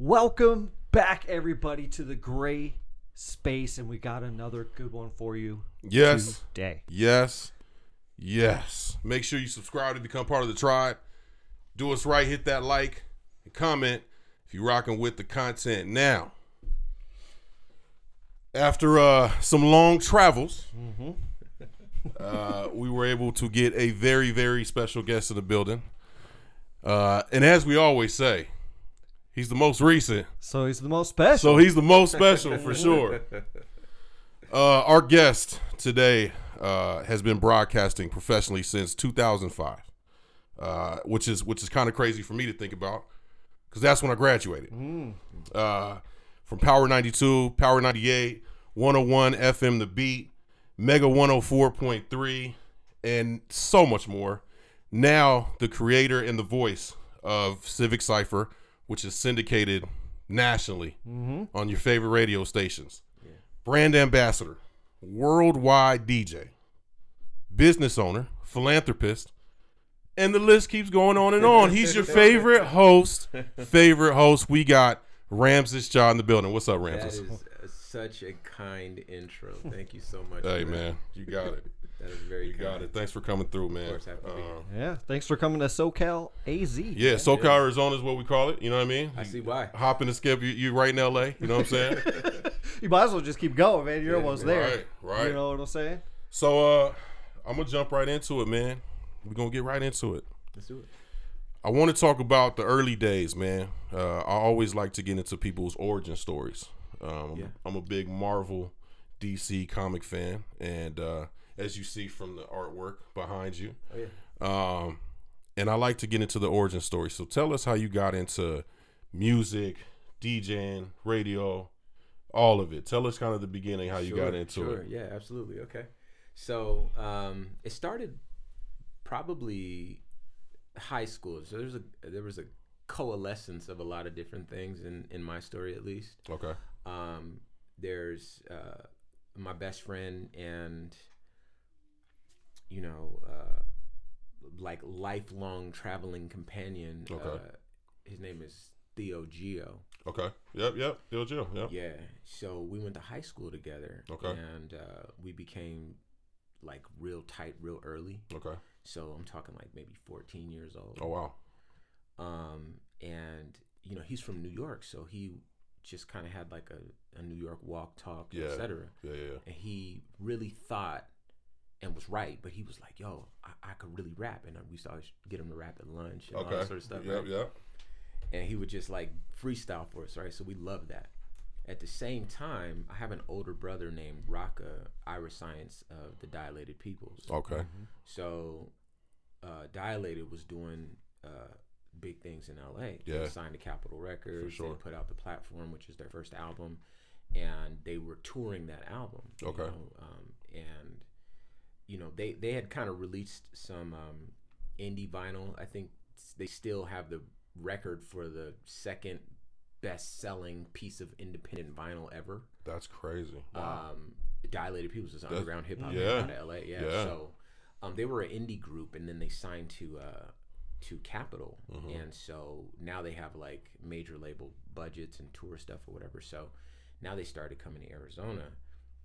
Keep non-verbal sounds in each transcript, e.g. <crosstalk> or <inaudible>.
Welcome back, everybody, to the gray space, and we got another good one for you Yes. today. Yes. Yes. Make sure you subscribe to become part of the tribe. Do us right, hit that like and comment if you're rocking with the content. Now, after uh, some long travels, <laughs> uh, we were able to get a very, very special guest in the building. Uh, and as we always say, he's the most recent. So he's the most special. So he's the most special for sure. <laughs> Uh, our guest today uh, has been broadcasting professionally since 2005, uh, which is which is kind of crazy for me to think about because that's when I graduated. Uh, from Power 92, Power 98, 101 FM The Beat, Mega 104.3, and so much more. Now the creator and the voice of Civic Cipher, which is syndicated nationally on your favorite radio stations. Brand ambassador, worldwide DJ, business owner, philanthropist, and the list keeps going on and on. He's your favorite <laughs> host. Favorite host. We got Ramses Ja in the building. What's up, That Ramses? is uh, such a kind intro. Thank you so much. Hey that. man, you got it. <laughs> That is very You kind. got it. Thanks for coming through, man. course, happy to be here. Um, yeah, thanks for coming to SoCal AZ. yeah, SoCal, Arizona is what we call it. You know what I mean? I see why. Hop and skip. You, you right in LA. You know what I'm saying? <laughs> You might as well just keep going, man. You're Yeah, almost there. right, right. You know what I'm saying? So uh, I'm gonna jump right into it, man. We're gonna get right into it. Let's do it. I want to talk about the early days, man. Uh, I always like to get into people's origin stories. Um, Yeah. I'm a big Marvel, DC comic fan, and uh, as you see from the artwork behind you, Oh yeah. um, and I like to get into the origin story. So tell us how you got into music, DJing, radio, all of it. Tell us kind of the beginning how you Sure, got into sure. it. Yeah, absolutely. Okay. So um, it started probably high school. So there's a there was a coalescence of a lot of different things in in my story at least. Okay. Um, there's uh, my best friend and you know uh, like lifelong traveling companion. Okay. Uh, his name is Theo Geo. Okay. Yep. Yep. Bill Jill. Yep. Yeah. So we went to high school together. Okay. And uh, we became like real tight real early. Okay. So I'm talking like maybe 14 years old. Oh wow. Um, and you know he's from New York, so he just kind of had like a, a New York walk, talk, Yeah. etc. Yeah. Yeah. yeah. And he really thought and was right, but he was like, "Yo, I, I could really rap," and we started to get him to rap at lunch and all that sort of stuff. Yep. right? Yep. and he would just like freestyle for us, right? So we loved that. At the same time, I have an older brother named Raka Irish Science of the Dilated Peoples. Okay. So, uh, Dilated was doing uh, big things in LA. Yeah. They signed to Capitol Records. sure. They put out the Platform, which is their first album, and they were touring that album. you Okay. know, um, and you know they they had kind of released some um, indie vinyl. I think they still have the record for the second best selling piece of independent vinyl ever. That's crazy. Um, Dilated Peoples is underground hip hop yeah. out of LA. Yeah. Yeah. So um, they were an indie group, and then they signed to uh, to Capitol, Mhm. and so now they have like major label budgets and tour stuff or whatever. So now they started coming to Arizona,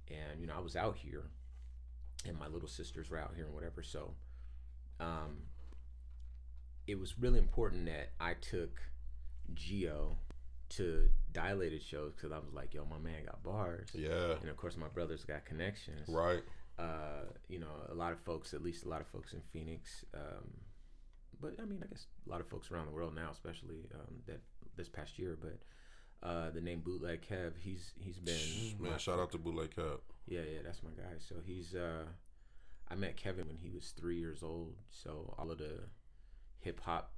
and you know I was out here, and my little sisters were out here and whatever. So um, it was really important that I took Geo to dilated shows because I was like, yo, my man got bars. Yeah. And of course, my brother's got connections. Right. Uh, you know, a lot of folks, at least a lot of folks in Phoenix, um, but I mean, I guess a lot of folks around the world now, especially um, that this past year. But uh, the name Bootleg Kev, he's he's been Man, shout out to Bootleg Kev. Yeah, yeah, that's my guy. So he's uh I met Kevin when he was three years old. So all of the hip hop,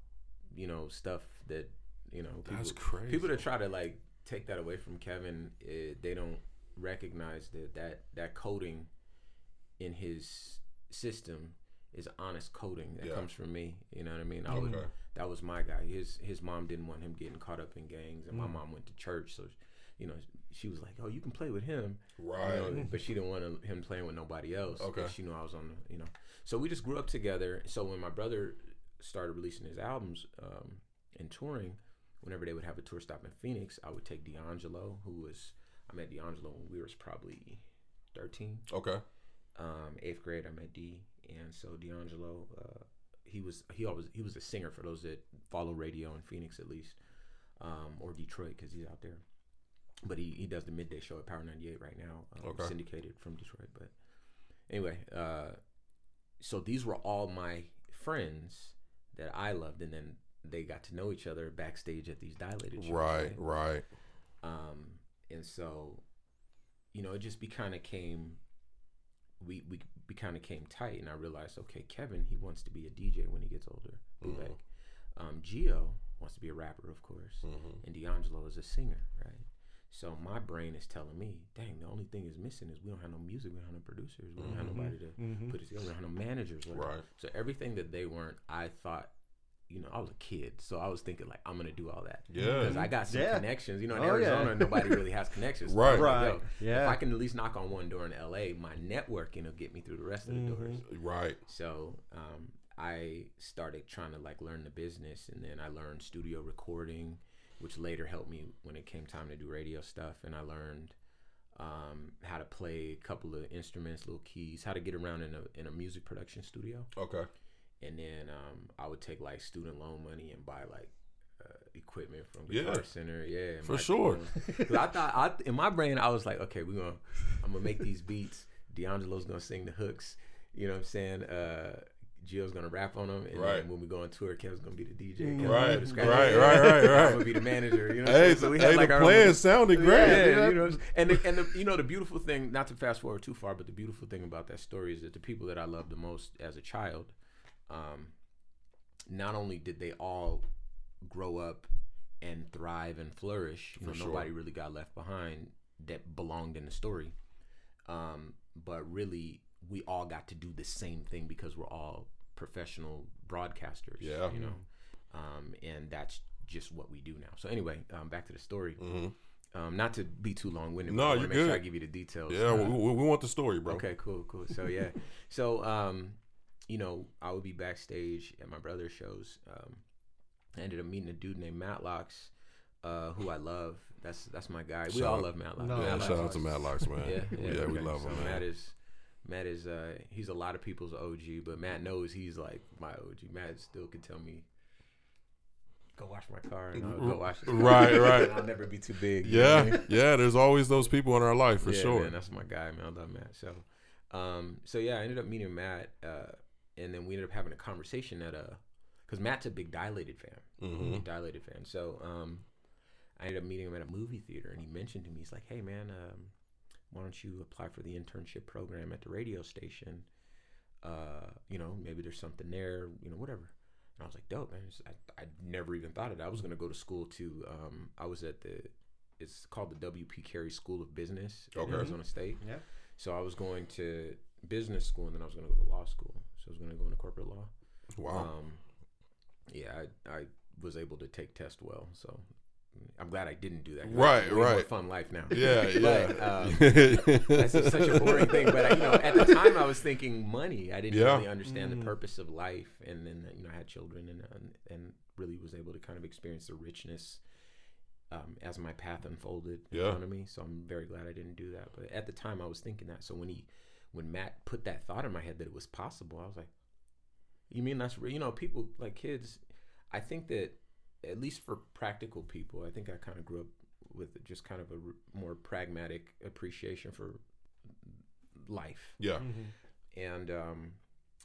you know, stuff that you know people, That's crazy. people that try to like take that away from Kevin, eh, they don't recognize that that that coding in his system is honest coding that Yeah. comes from me. You know what I mean? I would, Okay. that was my guy. His his mom didn't want him getting caught up in gangs, and my Mm. mom went to church, so you know she was like, "Oh, you can play with him." you Right. know, but she didn't want him- playing with nobody else. Okay. She knew I was on the, you know. So we just grew up together. So when my brother started releasing his albums um, and touring, whenever they would have a tour stop in Phoenix, I would take D'Angelo, who was I met D'Angelo when we was probably thirteen. Okay. Um, eighth grade, I met D, and so D'Angelo, uh, he was he always he was a singer for those that follow radio in Phoenix at least, um, or Detroit because he's out there. But he, he does the midday show at Power 98 right now, um, Okay. syndicated from Detroit. But anyway, uh, so these were all my friends that I loved, and then they got to know each other backstage at these dilated shows. Right. Right. Um, and so, you know, it just be kind of came. We we we kind of came tight, and I realized, okay, Kevin, he wants to be a DJ when he gets older. Bootleg. Um, Gio wants to be a rapper, of course, Mhm. and D'Angelo is a singer, right? So my brain is telling me, dang, the only thing is missing is we don't have no music, we don't have no producers, we don't have mm-hmm. nobody to mm-hmm. put it together, we don't have no managers, whatever. Right. So everything that they weren't, I thought, you know, I was a kid, so I was thinking like I'm gonna do all that. Yeah. because I got some Yeah. connections. You know, in Oh, yeah. Arizona, nobody <laughs> really has connections. So Right. Like, Right. yo, Yeah. If I can at least knock on one door in LA, my networking will get me through the rest of the mm-hmm. doors. Right. So um, I started trying to like learn the business, and then I learned studio recording, which later helped me when it came time to do radio stuff. And I learned um, how to play a couple of instruments, little keys, how to get around in a in a music production studio. Okay. And then um, I would take like student loan money and buy like uh, equipment from Yeah. Guitar Center. Yeah, For sure. Cause I thought I, in my brain I was like, okay, we're gonna I'm gonna make these beats. D'Angelo's gonna sing the hooks. You know what I'm saying? Uh, Gio's gonna rap on them, and Right. then when we go on tour, Kev's gonna be the DJ. Kev's Right, gonna the scratch- right, right, <laughs> right, right. I'm gonna be the manager. You know, Hey, saying? so we had hey, like the our plan own, sounded great. yeah, you know, and the, and the, you know the beautiful thing, not to fast forward too far, but the beautiful thing about that story is that the people that I loved the most as a child, um, not only did they all grow up and thrive and flourish, you For know, sure. nobody really got left behind that belonged in the story, um, but really we all got to do the same thing because we're all professional broadcasters. Yeah. you know, um, and that's just what we do now. So anyway, um, back to the story. hmm Um, not to be too long winded, No, I you're want to make sure I give you the details. Yeah, Uh, we, we, we want the story, bro. okay, cool, cool. So yeah, <laughs> so um, you know, I would be backstage at my brother's shows. Um, I ended up meeting a dude named Matlocks, uh, who I love. That's that's my guy. We Shout all out- love Matlock. No, Yeah, Matlock's shout out to Matlocks, man. <laughs> yeah, yeah, yeah, we okay. love so him, man. Matt is Matt is uh he's a lot of people's OG, but Matt knows he's like my OG. Matt still can tell me go wash my car and I'll go wash car. Right, right. <laughs> I'll never be too big. you know yeah, yeah. There's always those people in our life for yeah, sure. Man, that's my guy, man. I love Matt. So um so yeah, I ended up meeting Matt uh and then we ended up having a conversation at a because Matt's a big dilated fan. Mhm. Big dilated fan. So um I ended up meeting him at a movie theater, and he mentioned to me, he's like, "Hey, man, um, why don't you apply for the internship program at the radio station? Uh, you know, maybe there's something there, you know, whatever." And I was like, "Dope, man!" I I never even thought of that. I was gonna go to school to. Um, I was at the. It's called the W.P. Carey School of Business Okay. Arizona State. Yeah. So I was going to business school, and then I was gonna go to law school. So I was gonna go into corporate law. Wow. Um, yeah, I, I was able to take test well, so I'm glad I didn't do that. I Right, have a way more right. Fun life now. yeah, <laughs> yeah. Um, <laughs> that's just such a boring thing. But you know, at the time, I was thinking money. I didn't Yeah. really understand Mm. the purpose of life, and then you know, I had children, and and, and really was able to kind of experience the richness. Um, as my path unfolded in Yeah. front of me, so I'm very glad I didn't do that. But at the time, I was thinking that. So when he, when Matt put that thought in my head that it was possible, I was like, "You mean that's real?" You know, people like kids. I think that at least for practical people, I think I kind of grew up with just kind of a r- more pragmatic appreciation for life. yeah. And um,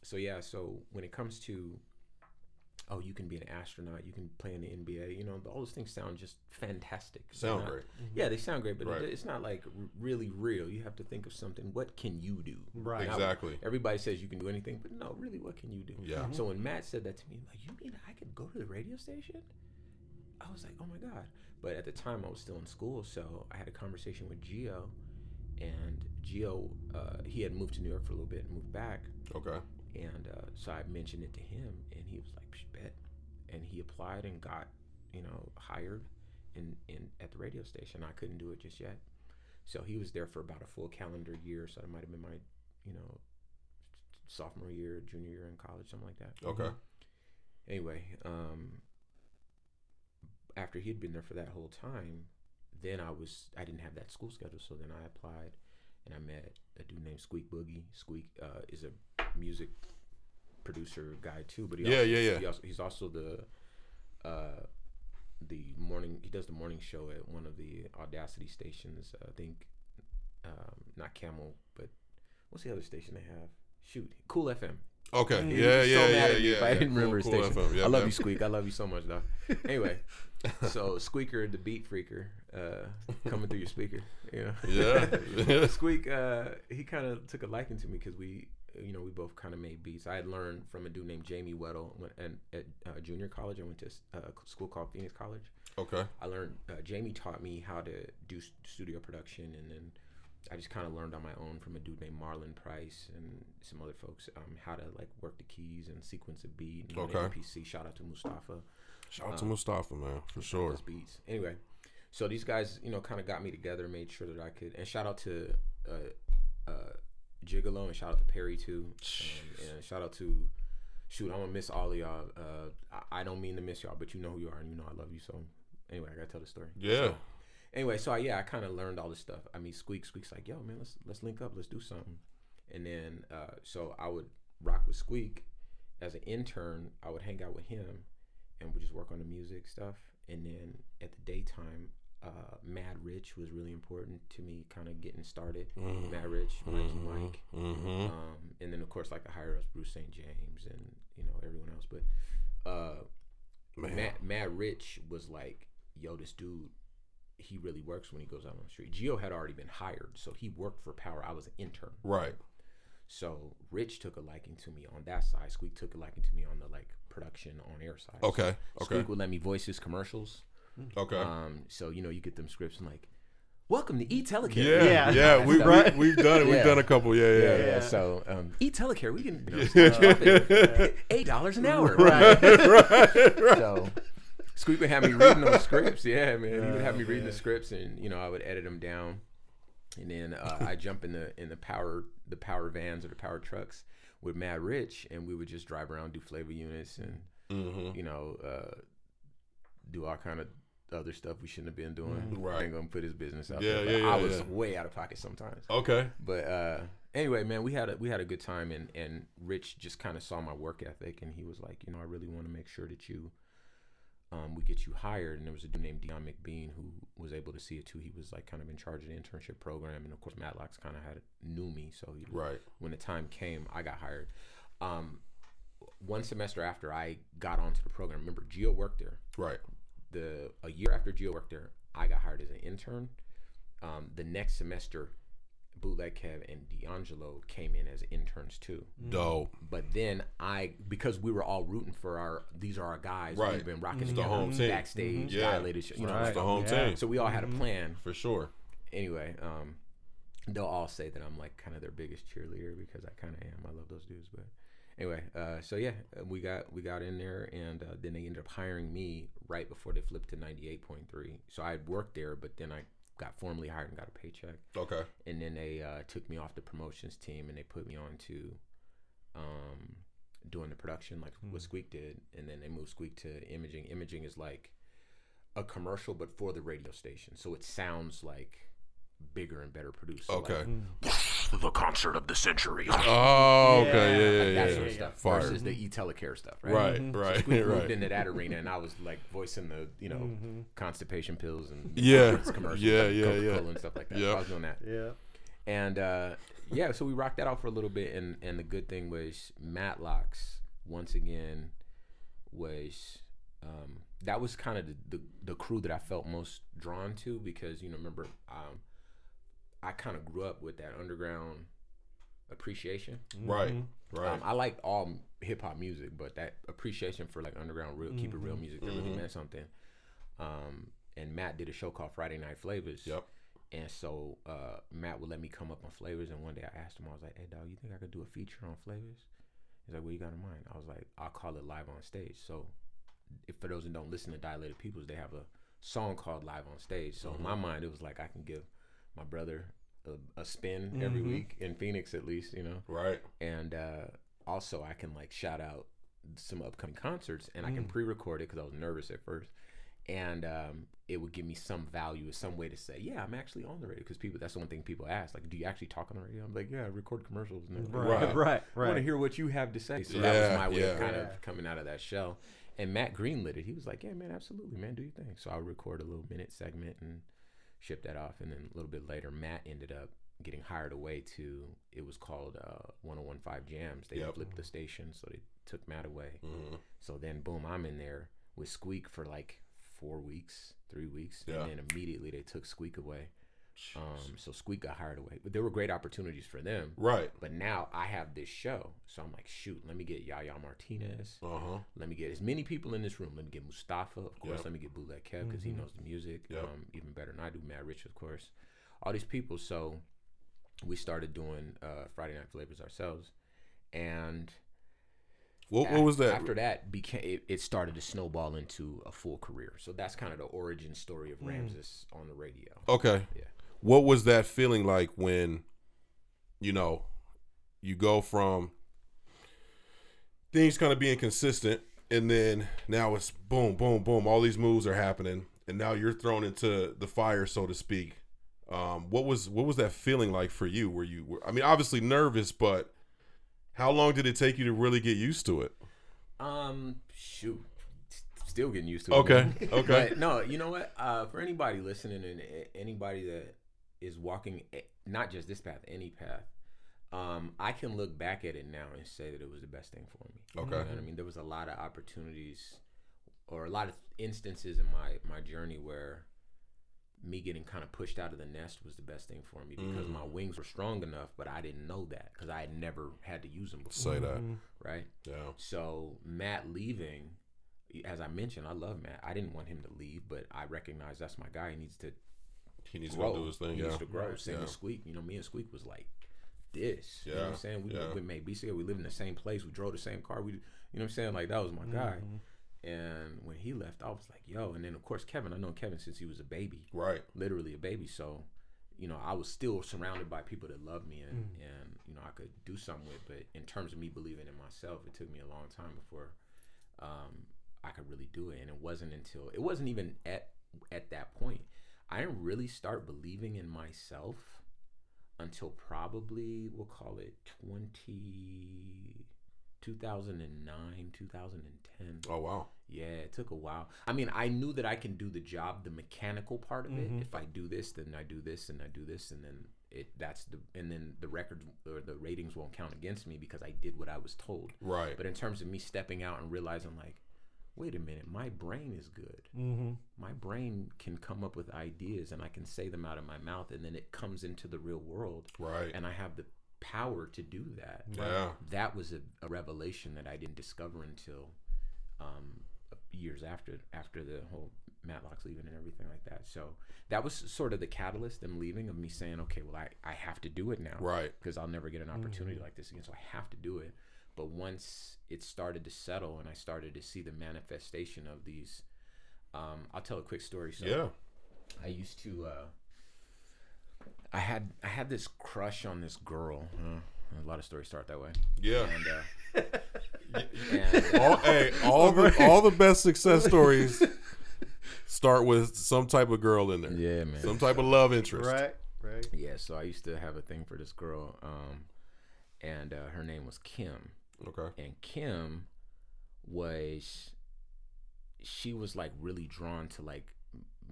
so yeah, so when it comes to oh, you can be an astronaut, you can play in the NBA, you know, all those things sound just fantastic. Sound not- great. Yeah, they sound great, but Right. it, it's not like really real. You have to think of something. What can you do? Right. Now, Exactly. Everybody says you can do anything, but no, really, what can you do? Yeah. So when Matt said that to me, like, you mean I could go to the radio station? I was like, oh my god! But at the time, I was still in school, so I had a conversation with Gio, and Gio, uh, he had moved to New York for a little bit and moved back, Okay. And uh, so I mentioned it to him, and he was like, "Psh, bet, and he applied and got, you know, hired in in at the radio station. I couldn't do it just yet, so he was there for about a full calendar year. So that might have been my, you know, sophomore year, junior year in college, something like that. Okay. Anyway, um, after he'd been there for that whole time, then I was I didn't have that school schedule, so then I applied, and I met a dude named Squeak Boogie. Squeak uh, is a music producer guy too, but he Yeah, also, yeah, yeah. He also, he's also the uh, the morning. He does the morning show at one of the Audacy stations. I think um, not Camel, but what's the other station they have? Shoot, Cool FM. Okay. He'd Yeah, yeah, so yeah, mad at me yeah. if I didn't Cool- remember cool his station. Yeah, I love yeah. you, Squeak. I love you so much, though. <laughs> Anyway, so Squeaker, the beat freaker, uh, coming through your speaker. You know? Yeah. <laughs> Squeak, uh, he kind of took a liking to me because we, you know, we both kind of made beats. I had learned from a dude named Jamie Weddle when, and at uh, junior college. I went to a school called Phoenix College. Okay. I learned. Uh, Jamie taught me how to do studio production, and then I just kind of learned on my own from a dude named Marlon Price and some other folks um, how to like work the keys and sequence a beat. And Okay. PC. Shout out to Mustafa. Shout out to Mustafa, man, for sure. His beats. Anyway, so these guys, you know, kind of got me together, made sure that I could. And shout out to uh, uh, Gigolo and shout out to Perry too. Um, and shout out to. Shoot, I'm gonna miss all of y'all. Uh, I, I don't mean to miss y'all, but you know who you are, and you know I love you. So, anyway, I gotta tell the story. Yeah. So, anyway, so I, yeah, I kind of learned all this stuff. I mean, Squeak, Squeak's like, yo, man, let's let's link up, let's do something. And then, uh, so I would rock with Squeak as an intern. I would hang out with him, and we just work on the music stuff. And then at the daytime, uh, Mad Rich was really important to me, kind of getting started. Mad Rich, Mikey Mike, Mm-hmm. um, and then of course like the higher ups, Bruce St. James, and you know everyone else. But uh, Matt Rich was like, yo, this dude, he really works when he goes out on the street. Geo had already been hired, so he worked for Power. I was an intern. Right. So Rich took a liking to me on that side. Squeak took a liking to me on the like production on air side. Okay. Okay. Squeak would let me voice his commercials. Okay. Um, so you know, you get them scripts and like, welcome to E Telecare. yeah, Yeah. yeah, we, Right. we we've done it. We've Yeah. done a couple. Yeah, yeah. Yeah, Yeah. So um, E Telecare, we can you know, start you at eight dollars an hour. Right. <laughs> right, right. So Squeak would have me reading those scripts. Yeah, man. he would have me Oh, reading the scripts, and you know, I would edit them down, and then uh, I jump in the in the power the power vans or the power trucks with Mad Rich, and we would just drive around, do flavor units, and Mm-hmm. you know, uh, do all kind of other stuff we shouldn't have been doing. Right. I ain't gonna put his business out Yeah, there. But yeah, yeah, I was yeah. way out of pocket sometimes. Okay. But uh, anyway, man, we had a we had a good time, and and Rich just kind of saw my work ethic, and he was like, you know, I really want to make sure that you, um, we get you hired. And there was a dude named Dion McBean who was able to see it too. He was like kind of in charge of the internship program, and of course, Matlock's kind of had knew me, so he, Right. when the time came, I got hired. Um, one semester after I got onto the program, remember Geo worked there Right. The a year after Geo worked there, I got hired as an intern. Um, the next semester, Bootleg Kev and D'Angelo came in as interns too. Dope. But then I, because we were all rooting for our, these are our guys. Right. We've been rocking It's the together home team. backstage, Yeah. dilated, sh- you know. Right. It's the home Yeah. team So we all had a plan. for sure. Anyway, um, they'll all say that I'm like kind of their biggest cheerleader because I kind of am. I love those dudes, but anyway, uh, so yeah, uh, we got we got in there, and uh, then they ended up hiring me right before they flipped to 98.3. So I had worked there, but then I got formally hired and got a paycheck, Okay. and then they uh, took me off the promotions team and they put me on to um, doing the production like what Squeak did, and then they moved Squeak to imaging. Imaging is like a commercial, but for the radio station, so it sounds like bigger and better produced. So, like, Okay. the concert of the century. <laughs> Oh, okay. Yeah. Yeah, yeah, that yeah. sort of yeah. stuff Fire. versus the e-telecare stuff, right? Right, right, Squeak <laughs> moved right. into that arena, and I was like voicing the you know constipation pills and <laughs> Yeah. McDonald's commercials, Yeah, and yeah, Coca-Cola yeah. and stuff like that. Yep. So I was doing that, Yeah. and uh, yeah, so we rocked that out for a little bit, and and the good thing was Matlocks once again was. Um, that was kind of the, the, the crew that I felt most drawn to because you know remember um, I kind of grew up with that underground appreciation. Right. Mhm. Right. Um, I liked all hip hop music, but that appreciation for like underground real, keep it real music that really Mhm. meant something. Um, and Matt did a show called Friday Night Flavors. Yep. And so uh, Matt would let me come up on Flavors, and one day I asked him, I was like, "Hey, dog, you think I could do a feature on Flavors?" He's like, "What you got in mind?" I was like, "I'll call it Live on Stage." So, if for those who don't listen to Dilated Peoples, they have a song called Live on Stage. So in my mind, it was like I can give my brother a, a spin every Mhm. week in Phoenix, at least, you know Right. and uh, also I can like shout out some upcoming concerts, and I can Mm. pre-record it because I was nervous at first, and um, it would give me some value, some way to say, yeah, I'm actually on the radio. Because people, that's the one thing people ask, like, do you actually talk on the radio? I'm like, yeah, I record commercials. And. Right, Right. right, I want to hear what you have to say. So that was my way of kind Yeah. of coming out of that shell. And Matt greenlit it. He was like, "Yeah, man, absolutely, man, do your thing." So I would record a little minute segment and ship that off. And then a little bit later, Matt ended up getting hired away to. It was called uh, 1015 Jams. They Yep. flipped the station, so they took Matt away. Mhm. So then, boom, I'm in there with Squeak for like four weeks, three weeks, Yeah. and then immediately they took Squeak away. Um, so Squeak got hired away, but there were great opportunities for them. Right. But now I have this show, so I'm like, shoot, let me get Yaya Martinez. Uh huh. Let me get as many people in this room. Let me get Mustafa, of course. Yep. Let me get Bootleg Kev because he knows the music Yep. um, even better than I do. Matt Rich, of course. All these people. So we started doing uh, Friday Night Flavors ourselves, and What, what was that? After that, became it, it started to snowball into a full career. So that's kind of the origin story of Ramses on the radio. Okay. Yeah. What was that feeling like when, you know, you go from things kind of being consistent and then now it's boom, boom, boom. All these moves are happening and now you're thrown into the fire, so to speak. Um, what was what was that feeling like for you? Were you? Were, I mean, obviously nervous, but how long did it take you to really get used to it? Um, shoot, still getting used to it. Okay, <laughs> okay. No, you know what? Uh, for anybody listening and anybody that is walking, not just this path, any path, um, I can look back at it now and say that it was the best thing for me. Okay. You know what I mean? There was a lot of opportunities, or a lot of instances in my my journey where me getting kind of pushed out of the nest was the best thing for me because Mm. my wings were strong enough, but I didn't know that because I had never had to use them before. Say that. Right. Yeah. So Matt leaving, as I mentioned, I love Matt. I didn't want him to leave, but I recognize that's my guy. He needs to He needs grow. to do his thing. he Yeah. needs to grow. Same Yeah. with Squeak. You know, me and Squeak was like this. You know what I'm saying? We, yeah. we made BC. We lived in the same place. We drove the same car. We, you know what I'm saying? Like that was my guy. And when he left, I was like, yo. And then of course Kevin. I know Kevin since he was a baby Right. literally a baby. So, you know, I was still surrounded by people that loved me and, and you know, I could do something with. But in terms of me believing in myself, it took me a long time before um, I could really do it. And it wasn't until it wasn't even at at that point. I didn't really start believing in myself until probably we'll call it 20 2009 2010 Oh wow. yeah, it took a while. I mean, I knew that I can do the job, the mechanical part of it. Mm-hmm. If I do this, then I do this, and I do this, and then it that's the and then the records or the ratings won't count against me because I did what I was told. Right. But in terms of me stepping out and realizing, like, wait a minute, my brain is good. Mm-hmm. My brain can come up with ideas, and I can say them out of my mouth, and then it comes into the real world, Right. and I have the power to do that Yeah. that was a, a revelation that I didn't discover until um, years after after the whole Matlock's leaving and everything like that. So that was sort of the catalyst them leaving of me saying, okay, well I, I have to do it now, Right. Because I'll never get an opportunity like this again, so I have to do it. But once it started to settle and I started to see the manifestation of these, um, I'll tell a quick story. So Yeah. I used to. Uh, I had I had this crush on this girl. Uh, a lot of stories start that way. Yeah. And, uh, <laughs> and all, hey, all the <laughs> all the best success stories start with some type of girl in there. yeah, man. Some type of love interest. Right, right. yeah, so I used to have a thing for this girl, um, and uh, her name was Kim. Okay. And Kim was, she was like really drawn to like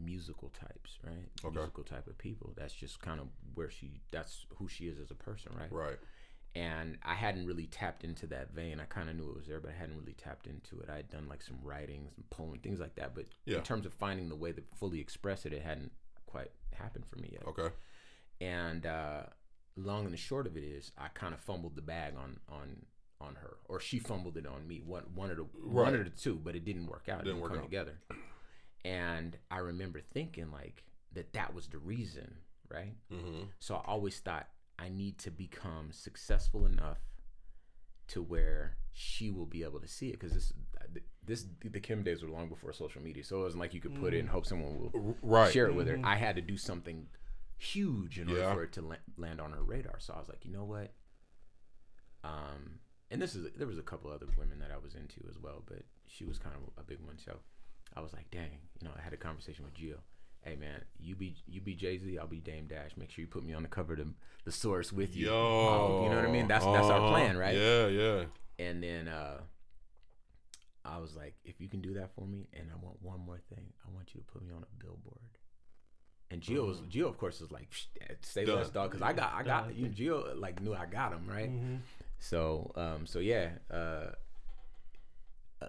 musical types, right? Okay. Musical type of people. That's just kind of where she. That's who she is as a person, right? Right. and I hadn't really tapped into that vein. I kind of knew it was there, but I hadn't really tapped into it. I had done like some writings some poem, things like that, but Yeah. in terms of finding the way to fully express it, it hadn't quite happened for me yet. Okay. And uh, long and the short of it is, I kind of fumbled the bag on on on her, or she fumbled it on me. One one of the one of the two, but it didn't work out. It Didn't didn't work come out. together. And I remember thinking like that that was the reason, right? Mm-hmm. So I always thought I need to become successful enough to where she will be able to see it because this this the Kim days were long before social media, so it wasn't like you could put it and hope someone will Right. share it with her. I had to do something huge in order Yeah. for it to la- land on her radar. So I was like, you know what? Um, and this is there was a couple other women that I was into as well, but she was kind of a big one. So I was like, dang, you know, I had a conversation with Gio. Hey man, you be you be Jay Z, I'll be Dame Dash. Make sure you put me on the cover of the, source with you. Yo, Oh, you know what I mean? That's that's our uh-huh. plan, right? Yeah, yeah. And then uh, I was like, if you can do that for me, and I want one more thing, I want you to put me on a billboard. And Gio was Gio, of course, was like, say less, dog, because I got I got you. Gio like knew I got him right. Mm-hmm. So um, so yeah. Uh, uh,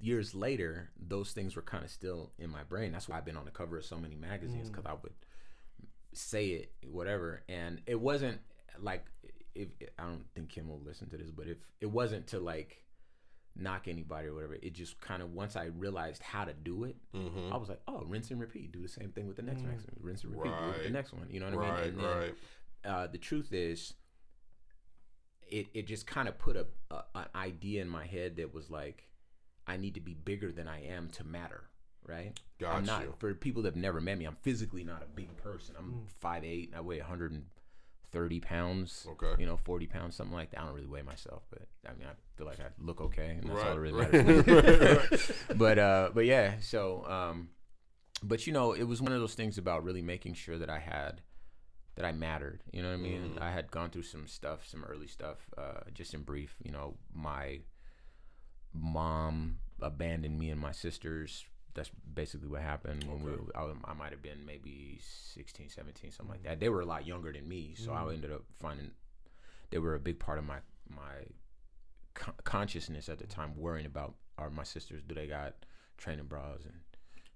years later, those things were kind of still in my brain. That's why I've been on the cover of so many magazines because I would say it, whatever, and it wasn't like if I don't think Kim will listen to this, but if it wasn't to like knock anybody or whatever, it just kind of once I realized how to do it, Mm-hmm. I was like, oh, rinse and repeat. Do the same thing with the next magazine. Rinse and repeat. With the next one. You know what I mean? Right, then, right. uh, the truth is, it it just kind of put a, a an idea in my head that was like, I need to be bigger than I am to matter. Right? Got I'm not you. for people that have never met me. I'm physically not a big person. I'm five eight. I weigh 130 pounds. Okay. You know, 40 pounds, something like that. I don't really weigh myself, but I mean, I feel like I look okay, and that's all that really Right, matters. <laughs> right. <laughs> but uh, but yeah. So um, but you know, it was one of those things about really making sure that I had that I mattered. You know what I mean? Mm-hmm. I had gone through some stuff, some early stuff. Uh, just in brief, you know, my mom abandoned me and my sisters. That's basically what happened when we. Were, I, I might have been maybe 16, 17, something like that. They were a lot younger than me, so I ended up finding they were a big part of my my con- consciousness at the time, worrying about are my sisters do they got training bras and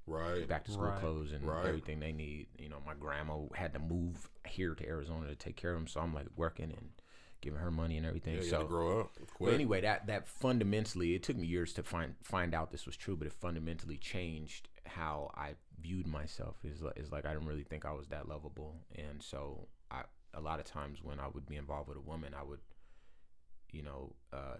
right. back to school Right. clothes and Right. everything they need. You know, my grandma had to move here to Arizona to take care of them, so I'm like working and giving her money and everything. Yeah, you so gotta grow up. but Quick. anyway, that that fundamentally, it took me years to find find out this was true, but it fundamentally changed how I viewed myself. Is li- is like I didn't really think I was that lovable, and so I a lot of times when I would be involved with a woman, I would, you know, uh,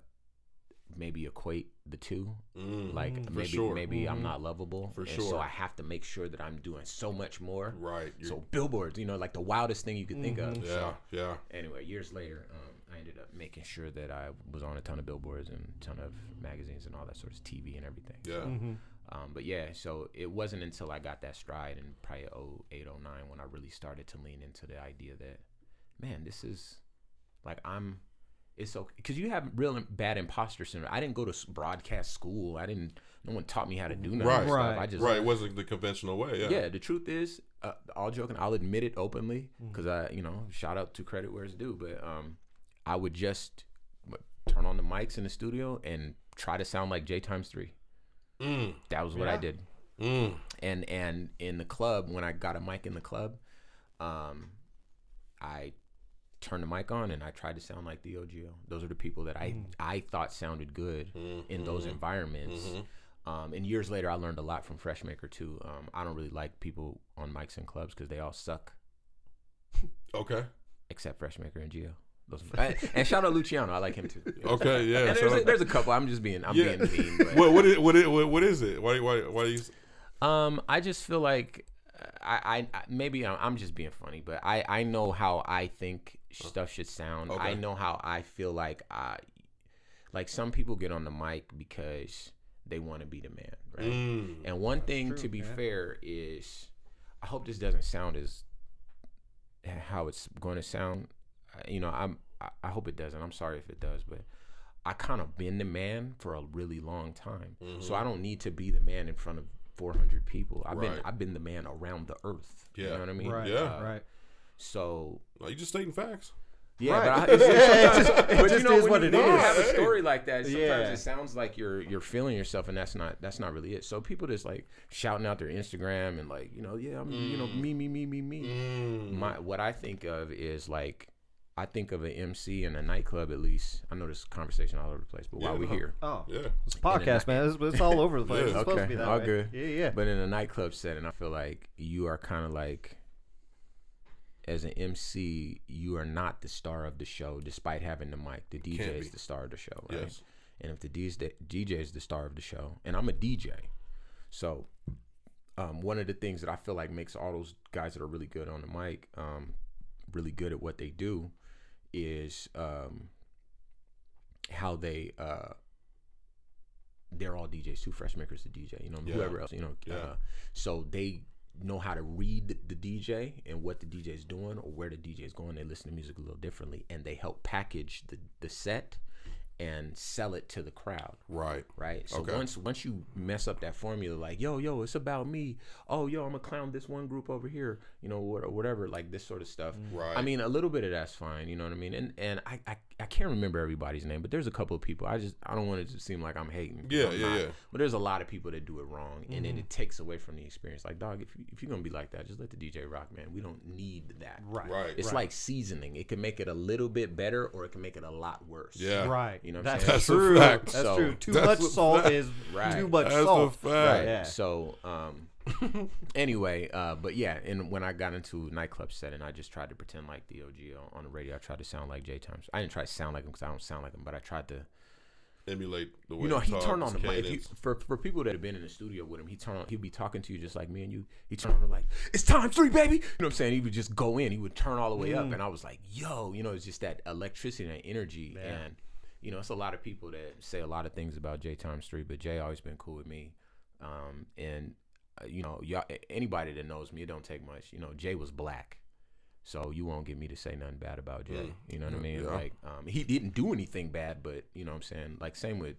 maybe equate the two. Mm, Like maybe sure. maybe I'm not lovable, For and sure. So I have to make sure that I'm doing so much more. Right. You're- So billboards, you know, like the wildest thing you could think of. yeah, So yeah. anyway, years later, um, I ended up making sure that I was on a ton of billboards and a ton of magazines and all that sort of TV and everything. Yeah. Mm-hmm. Um, but yeah, so it wasn't until I got that stride in probably 08, 09 when I really started to lean into the idea that, man, this is like I'm. It's okay because you have real bad imposter syndrome. I didn't go to broadcast school. I didn't. No one taught me how to do none Right. of that Right. I just Right. It wasn't the conventional way. Yeah. yeah, the truth is, uh, all joking, I'll admit it openly because I, you know, shout out to credit where it's due. But um, I would just turn on the mics in the studio and try to sound like J times three. Mm, That was what I did. mm. And and in the club, when I got a mic in the club, um, I turned the mic on and I tried to sound like the DOGO. Those are the people that I I thought sounded good in those environments. Um, and years later, I learned a lot from Freshmaker too. Um, I don't really like people on mics and clubs because they all suck, Okay. except Freshmaker and Gio. Those, and, shout out Luciano, I like him too. <laughs> Okay. Yeah. And there's, a, there's a couple. I'm just being I'm yeah. being mean. <laughs> But, what what is, what is what, is it? Why why why do you? Um, I just feel like I, I, I maybe I'm, I'm just being funny, but I, I know how I think stuff should sound. I know how I feel like I, like some people get on the mic because they want to be the man, right? Mm, And one thing true, to be yeah. fair is, I hope this doesn't sound as how it's going to sound. Uh, You know, I'm. I- I hope it doesn't. I'm sorry if it does, but I kind of been the man for a really long time, so I don't need to be the man in front of 400 people. I've been I've been the man around the earth. You Yeah. know what I mean? Right. Yeah. Right. So Well, you just stating facts. yeah, Right. but, I, it's, it's Yeah, it just- it but just you know, is when what you, it when you is. have a story like that, sometimes Yeah. it sounds like you're you're feeling yourself, and that's not that's not really it. So people just like shouting out their Instagram and like you know, yeah, I'm you know me me me me me. Mm. My what I think of is like I think of an MC in a nightclub at least. I know this conversation all over the place, but while we're no. here, Oh, Yeah. it's a podcast, man. It's, it's all over the <laughs> place. Yeah. It's supposed to Okay, be that all way. good. Yeah, yeah. But in a nightclub setting, I feel like you are kind of like, as an MC, you are not the star of the show, despite having the mic. The DJ is the star of the show, right? Yes. And if the DJ DJ is the star of the show, and I'm a DJ, so um, one of the things that I feel like makes all those guys that are really good on the mic, um, really good at what they do, is um, how they uh, they're all DJs too. Fresh Maker's the DJ, you know, Yeah. whoever else, you know. Yeah. Uh, so they know how to read the DJ and what the DJ is doing or where the DJ is going. They listen to music a little differently, and they help package the the set and sell it to the crowd Right. right? So Okay. once once you mess up that formula, like yo yo, it's about me. Oh yo, I'm gonna clown this one group over here, you know, or whatever, like this sort of stuff. Mm. Right. I mean, a little bit of that's fine, you know what I mean? And and I I, I can't remember everybody's name, but there's a couple of people. I just I don't want it to seem like I'm hating. Yeah, I'm yeah, not. yeah. But there's a lot of people that do it wrong, and then mm-hmm. it takes away from the experience. Like dog, if you, if you're gonna be like that, just let the DJ rock, man. We don't need that. Right. Right. It's like seasoning. It can make it a little bit better, or it can make it a lot worse. Yeah. Right. You know what I'm That's saying? That's a true. fact. That's So- true. Too That's much a salt fact. is Right. too much That's a salt. fact. Right. Yeah. So, um, <laughs> anyway, uh, but yeah, and when I got into nightclub setting, I just tried to pretend like the OG on, on the radio. I tried to sound like J Times. I didn't try to sound like him because I don't sound like him, but I tried to. Emulate the way You know, he talks, turned on the mic. If you, cadence. for for people that have been in the studio with him, he turned on. He'd be talking to you just like me and you. He turned on like, "It's time three, baby." You know what I'm saying? He would just go in. He would turn all the way up, and I was like, "Yo," you know, it's just that electricity and that energy. And you know, it's a lot of people that say a lot of things about Jay Times Three, but Jay always been cool with me. Um, and uh, you know, y'all, anybody that knows me, it don't take much. You know, Jay was black. So you won't get me to say nothing bad about Jay. You know what I mean? yeah. Like, um, he didn't do anything bad, but you know what I'm saying? Like, same with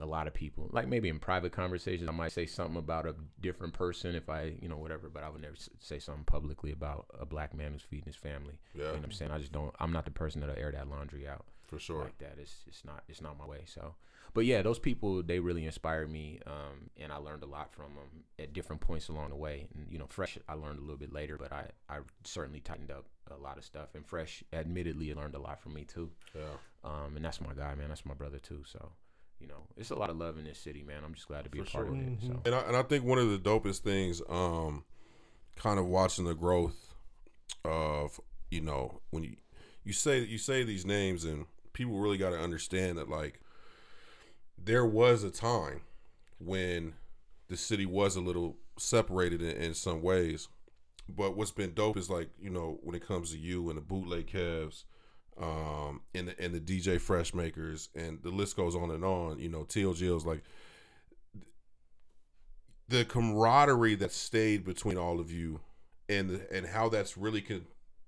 a lot of people. Like maybe in private conversations, I might say something about a different person if I, you know, whatever. But I would never say something publicly about a black man who's feeding his family. Yeah. You know what I'm saying? I just don't. I'm not the person that'll air that laundry out for sure. like that. It's it's not it's not my way. So, but yeah, those people they really inspired me, um, and I learned a lot from them at different points along the way. And you know, fresh I learned a little bit later, but I I certainly tightened up a lot of stuff. And fresh, admittedly, learned a lot from me too. Yeah. Um, and that's my guy, man. That's my brother too. So, you know, it's a lot of love in this city, man. I'm just glad to be For a part sure. of it. So, And I, and I think one of the dopest things, um, kind of watching the growth of, you know, when you you say you say these names and people really got to understand that like there was a time when the city was a little separated in, in some ways. But what's been dope is like, you know, when it comes to you and the Bootleg Kevs, um, and the and the DJ Fresh Makers, and the list goes on and on. You know, TLG's like the camaraderie that stayed between all of you, and the, and how that's really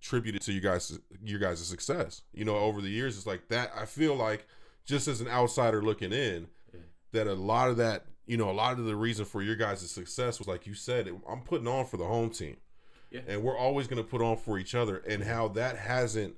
contributed to you guys your guys' success. You know, over the years, it's like that. I feel like just as an outsider looking in, that a lot of that, you know, a lot of the reason for your guys' success was like you said, I'm putting on for the home team, Yeah. and we're always going to put on for each other, and how that hasn't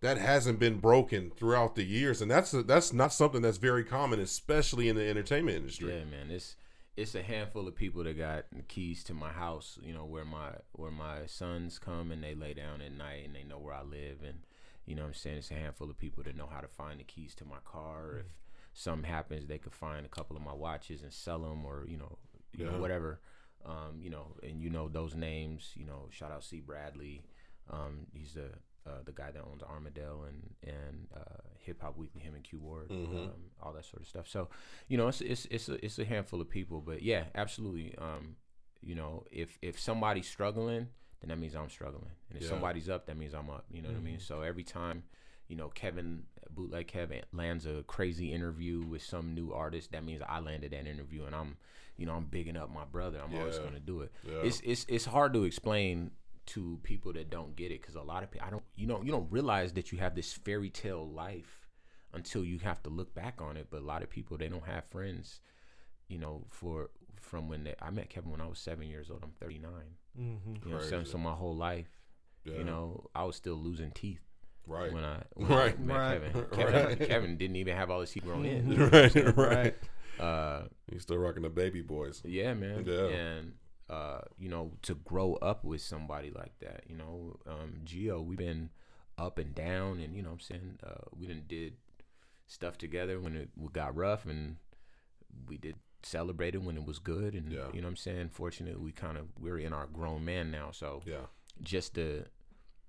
that hasn't been broken throughout the years, and that's that's not something that's very common, especially in the entertainment industry. yeah, man, it's it's a handful of people that got keys to my house. You know, where my where my sons come and they lay down at night and they know where I live, and you know, what I'm saying it's a handful of people that know how to find the keys to my car. If something happens, they could find a couple of my watches and sell them, or you know, you know whatever. Um, you know, and you know those names. You know, shout out C. Bradley. Um, he's the uh, the guy that owns Armadale and and uh, Hip Hop Weekly, him and Q Ward, um, all that sort of stuff. So, you know, it's it's it's a, it's a handful of people, but yeah, absolutely. Um, you know, if if somebody's struggling, then that means I'm struggling, and if Yeah. somebody's up, that means I'm up. You know what I mean? So every time, you know, Kevin bootleg Kevin lands a crazy interview with some new artist, that means I landed that interview, and I'm, you know, I'm bigging up my brother. I'm always going to do it. Yeah. It's it's it's hard to explain to people that don't get it because a lot of people I don't you know you don't realize that you have this fairy tale life until you have to look back on it. But a lot of people they don't have friends, you know, for from when they, I met Kevin when I was seven years old. I'm 39. Mm-hmm. You know, what I'm Crazy. saying? so my whole life, Yeah. you know, I was still losing teeth right, when I when Right. I met Right. Kevin. <laughs> Kevin, Right. Kevin didn't even have all his teeth grown in. <laughs> right, right. Uh, He's still rocking the baby boys. yeah, man. Yeah. And uh, you know, to grow up with somebody like that, you know, um, Gio, we've been up and down, and you know, what I'm saying uh, we done did stuff together when it got rough, and we did celebrated when it was good, and Yeah. you know, what I'm saying. Fortunately, we kind of we're in our grown man now, so Yeah. just the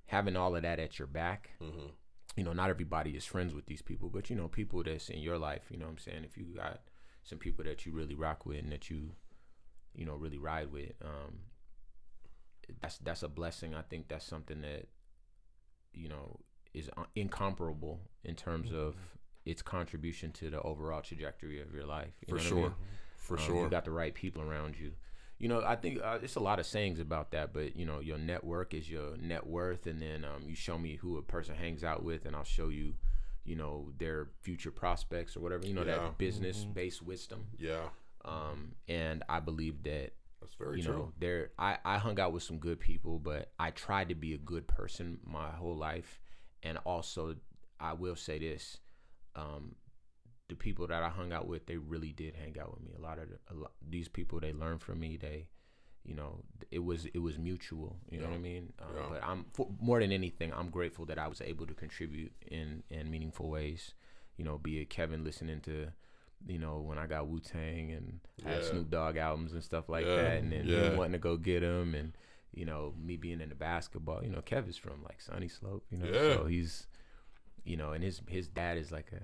having all of that at your back hmm you know, not everybody is friends with these people, but you know, people that's in your life, you know what I'm saying? If you got some people that you really rock with and that you, you know, really ride with, um, that's that's a blessing. I think that's something that, you know, is uh, incomparable in terms of its contribution to the overall trajectory of your life. You For know what I sure. mean? For Um, sure. You got the right people around you. You know, I think uh, it's a lot of sayings about that, but you know, your network is your net worth, and then um, you show me who a person hangs out with, and I'll show you, you know, their future prospects or whatever. You know, Yeah. that business-based wisdom. yeah. Um, and I believe that That's very you true. know there I, I hung out with some good people but i tried to be a good person my whole life. And also i will say this um, the people that i hung out with they really did hang out with me. A lot of the, a lot, these people they learned from me. They you know it was it was mutual you know what i mean? Um, Yeah. but i'm for, more than anything i'm grateful that i was able to contribute in in meaningful ways. You know be it kevin listening to you know when i got wu-tang and had snoop dogg albums and stuff like Yeah. that and then Yeah. wanting to go get them and you know me being into basketball you know kev is from like sunny slope you know Yeah. so he's you know and his his dad is like a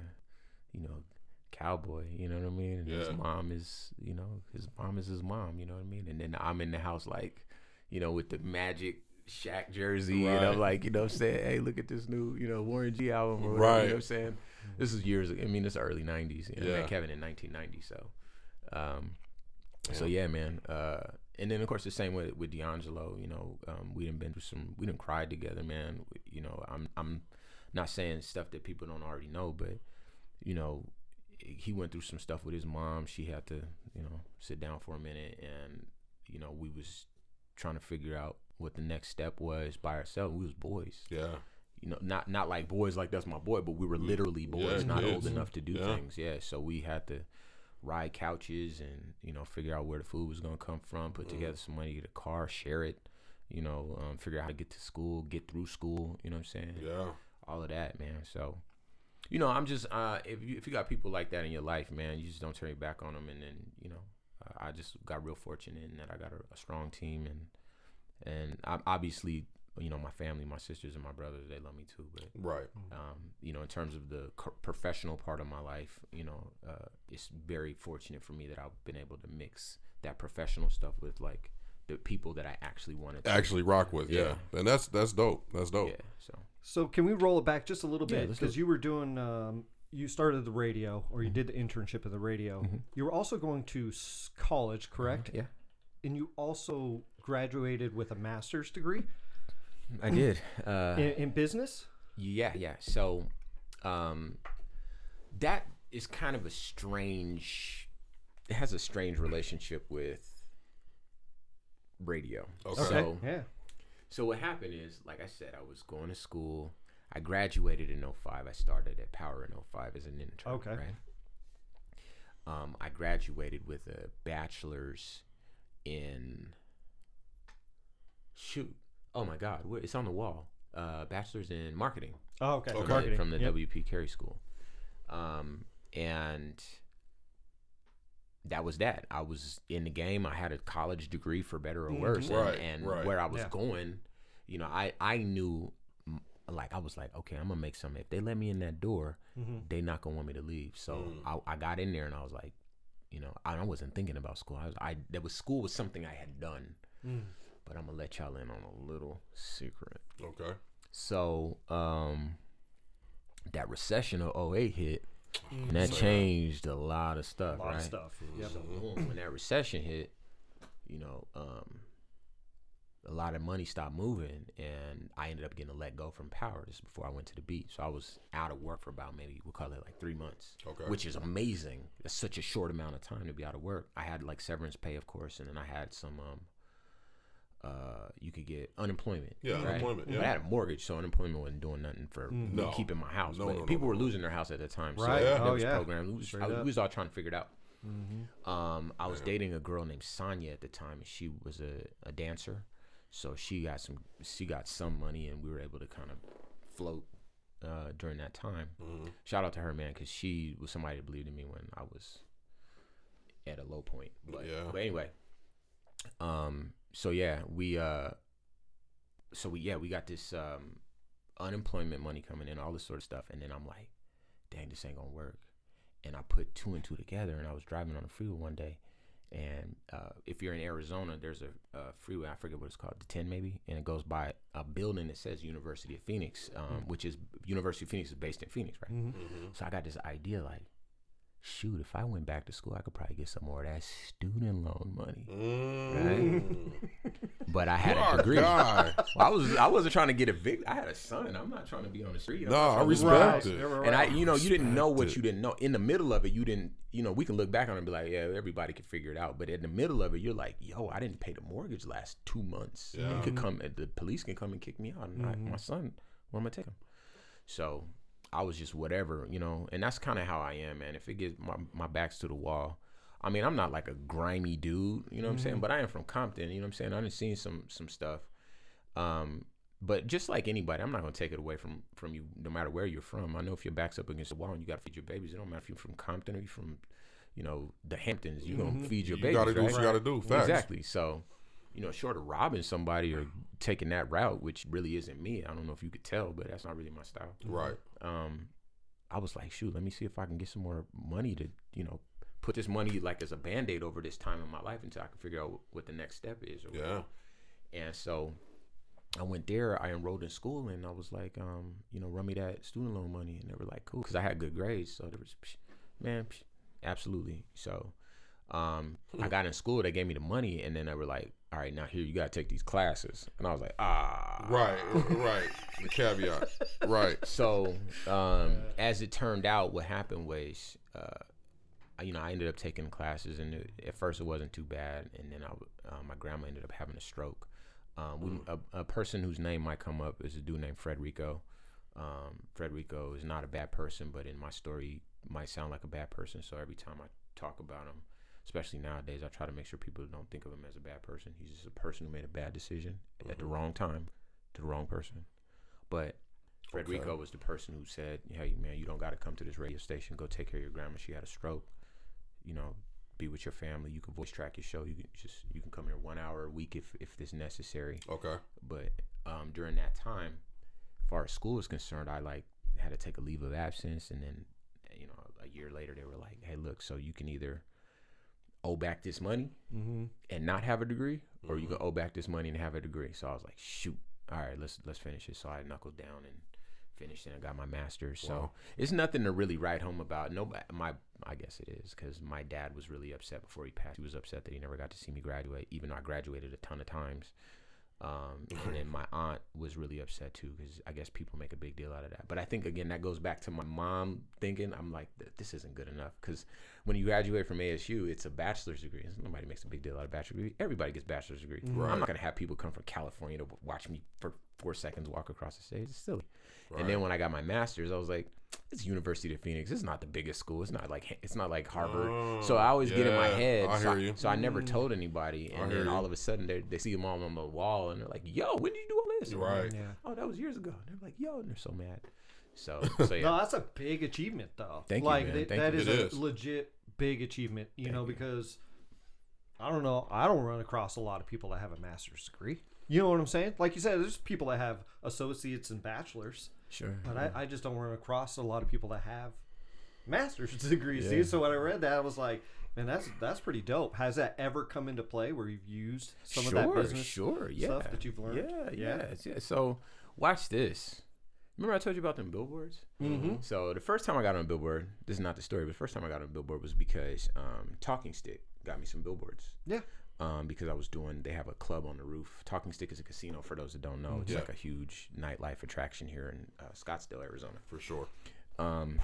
you know cowboy you know what i mean and his mom is you know his mom is his mom you know what i mean and then i'm in the house like you know with the magic Shaq jersey and i'm like you know what i'm saying hey look at this new you know warren g album or whatever, Right. you know what i'm saying this is years ago i mean it's early 90s you know, I met kevin in 1990 so um so yeah, man. Uh, and then of course the same with with D'Angelo. You know, um, we didn't been through some. We didn't cry together, man. You know, I'm I'm not saying stuff that people don't already know, but you know, he went through some stuff with his mom. She had to, you know, sit down for a minute, and you know, we was trying to figure out what the next step was by ourselves. We was boys Yeah. you know, not not like boys like that's my boy, but we were literally boys, Yeah, not kids. old enough to do Yeah. things. Yeah, so we had to ride couches and you know figure out where the food was gonna come from, put Mm. together some money, get a car, share it. You know, um, figure out how to get to school, get through school. You know what I'm saying? Yeah. All of that, man. So, you know, I'm just uh, if you if you got people like that in your life, man, you just don't turn your back on them. And then you know, I I just got real fortunate in that I got a, a strong team and and I, obviously you know my family, my sisters and my brothers, they love me too. But Right. um, you know, in terms of the co- professional part of my life, you know, uh, it's very fortunate for me that I've been able to mix that professional stuff with like the people that I actually wanted to. Actually rock with, yeah. And that's that's dope. That's dope. yeah. So So can we roll it back just a little bit let's because it. you were doing um, you started the radio or Mm-hmm. you did the internship at the radio. You were also going to college, correct? yeah, And you also graduated with a master's degree I did. Uh, in, in business. Yeah, yeah. So, um, that is kind of a strange. It has a strange relationship with radio. Okay. Okay. So, yeah. so what happened is, like I said, I was going to school. I graduated in 05. I started at Power in 05 as an intern. Okay. Right. Um, I graduated with a bachelor's in. Shoot. Oh my God! where- It's on the wall. Uh, bachelor's in marketing Oh, okay. Okay. Marketing. from the Yep. WP Carey School. Um, and that was that. I was in the game. I had a college degree for better or worse. Mm-hmm. Right, And, and right. where I was Yeah. going, you know, I, I knew, like, I was like, okay, I'm going to make something. If they let me in that door, Mhm. they not going to want me to leave. So Mm. I, I got in there and I was like, you know, I, I wasn't thinking about school. I was, I, that was school was something I had done. Mm. But I'm going to let y'all in on a little secret. Okay. So, um, that recession of 08 hit, and that So- changed a lot of stuff, A lot right? of stuff. Yep. So boom, when that recession hit, you know, um, a lot of money stopped moving, and I ended up getting let go from Power just before I went to the beat. So I was out of work for about maybe we'll call it like three months, Okay. which is amazing. That's such a short amount of time to be out of work. I had like severance pay, of course, and then I had some. Um, uh, you could get unemployment. Yeah, right? unemployment, yeah. I had a mortgage, so unemployment wasn't doing nothing for me No. keeping my house. No, but no, no, people no, were no. losing their house at the time, so Right. there Oh, was yeah. programs. We was, I- we was all trying to figure it out. Mm-hmm. Um, I was dating a girl named Sonia at the time, and she was a, a dancer, so she got some she got some money, and we were able to kind of float uh, during that time. Mm-hmm. Shout out to her, man, because she was somebody that believed in me when I was at a low point. But, Yeah. but anyway, um, so yeah, we uh, so we yeah we got this um unemployment money coming in, all this sort of stuff, and then I'm like, dang, this ain't gonna work. And I put two and two together, and I was driving on the freeway one day, And uh, if you're in Arizona, there's a, a freeway. I forget what it's called, the 10 maybe, and it goes by a building that says University of Phoenix, um, which is University of Phoenix is based in Phoenix, right? Mm-hmm. So I got this idea, like, shoot, if I went back to school, I could probably get some more of that student loan money. Mm. But I had Our a degree. guy. <laughs> Well, I was I wasn't trying to get evicted. I had a son. I'm not trying to be on the street. I'm No, I respect it. Right. And I, you know, you didn't know what you didn't know. In the middle of it, you didn't. You know, we can look back on it and be like, yeah, everybody can figure it out. But in the middle of it, you're like, yo, I didn't pay the mortgage last two months. Yeah. You could come. The police can come and kick me out. And I, my son, where am I take him? So I was just whatever, you know. And that's kind of how I am, man. If it gets my my back's to the wall. I mean, I'm not like a grimy dude, you know what I'm saying? But I am from Compton, you know what I'm saying? I've seen some some stuff. Um, but just like anybody, I'm not gonna take it away from from you, no matter where you're from. I know if your back's up against the wall and you gotta feed your babies, it don't matter if you're from Compton or you're from, you know, the Hamptons. You're gonna feed your You babies. You gotta do right? what you gotta do. Facts. Exactly. So, you know, short of robbing somebody or taking that route, which really isn't me. I don't know if you could tell, but that's not really my style. Right. Um, I was like, shoot, let me see if I can get some more money to, you know, put this money like as a band aid over this time in my life until I can figure out what the next step is. Or Yeah. and so I went there. I enrolled in school, and I was like, um, you know, run me that student loan money, and they were like, cool, because I had good grades. So there was, psh, man, psh, absolutely. So um, I got in school. They gave me the money, and then they were like, all right, now here you got to take these classes, and I was like, ah, Right. Right. The caveat. Right. so um, as it turned out, what happened was, uh, you know, I ended up taking classes, and it, at first it wasn't too bad, and then I, uh, my grandma ended up having a stroke. Um, we, a, a person whose name might come up is a dude named Frederico. Um, Frederico is not a bad person, but in my story, might sound like a bad person. So every time I talk about him, especially nowadays, I try to make sure people don't think of him as a bad person. He's just a person who made a bad decision at the wrong time to the wrong person. But Frederico was the person who said, "Hey, man, you don't got to come to this radio station. Go take care of your grandma. She had a stroke. You know, be with your family. You can voice track your show. You can just you can come here one hour a week if if this necessary. Okay. But um, during that time, as far as school is concerned, I like had to take a leave of absence, and then you know a year later they were like, "Hey, look, so you can either owe back this money Mm-hmm. and not have a degree, or you can owe back this money and have a degree." So I was like, "Shoot, all right, let's let's finish it." So I knuckled down and finished, and I got my master's. So it's nothing to really write home about. No, my I guess it is because my dad was really upset before he passed. He was upset that he never got to see me graduate, even though I graduated a ton of times. Um, and then my aunt was really upset too because I guess people make a big deal out of that. But I think again that goes back to my mom thinking I'm like this isn't good enough because when you graduate from ASU, it's a bachelor's degree. Nobody makes a big deal out of bachelor's degree. Everybody gets bachelor's degree. Right. I'm not gonna have people come from California to watch me for four seconds walk across the stage. It's silly. Right. And then when I got my master's, I was like, it's University of Phoenix. It's not the biggest school. It's not like it's not like Harvard. so I always get in my head. I so, hear you. so I never mm. told anybody. And then you. all of a sudden they they see them all on the wall and they're like, "Yo, when did you do all this?" And I'm Right. like, Yeah. Oh, that was years ago. And they're like, "Yo," and they're so mad. So <laughs> so yeah. No, that's a big achievement, though. Thank you, like, man. th- Thank that you. is It a is. legit big achievement. You Thank know, you. because I don't know, I don't run across a lot of people that have a master's degree. You know what I'm saying? Like you said, there's people that have associates and bachelors, sure. but I, I just don't run across a lot of people that have master's <laughs> degrees. Yeah. Dude. So when I read that, I was like, man, that's that's pretty dope. Has that ever come into play where you've used some sure, of that business sure, yeah. stuff that you've learned? Yeah, Yeah. yeah, yeah. So watch this. Remember I told you about them billboards? Mm-hmm. So the first time I got on a billboard, this is not the story, but the first time I got on a billboard was because um, Talking Stick got me some billboards. Yeah. Um, because I was doing, they have a club on the roof. Talking Stick is a casino for those that don't know. It's Yeah. like a huge nightlife attraction here in uh, Scottsdale, Arizona. For sure. Um,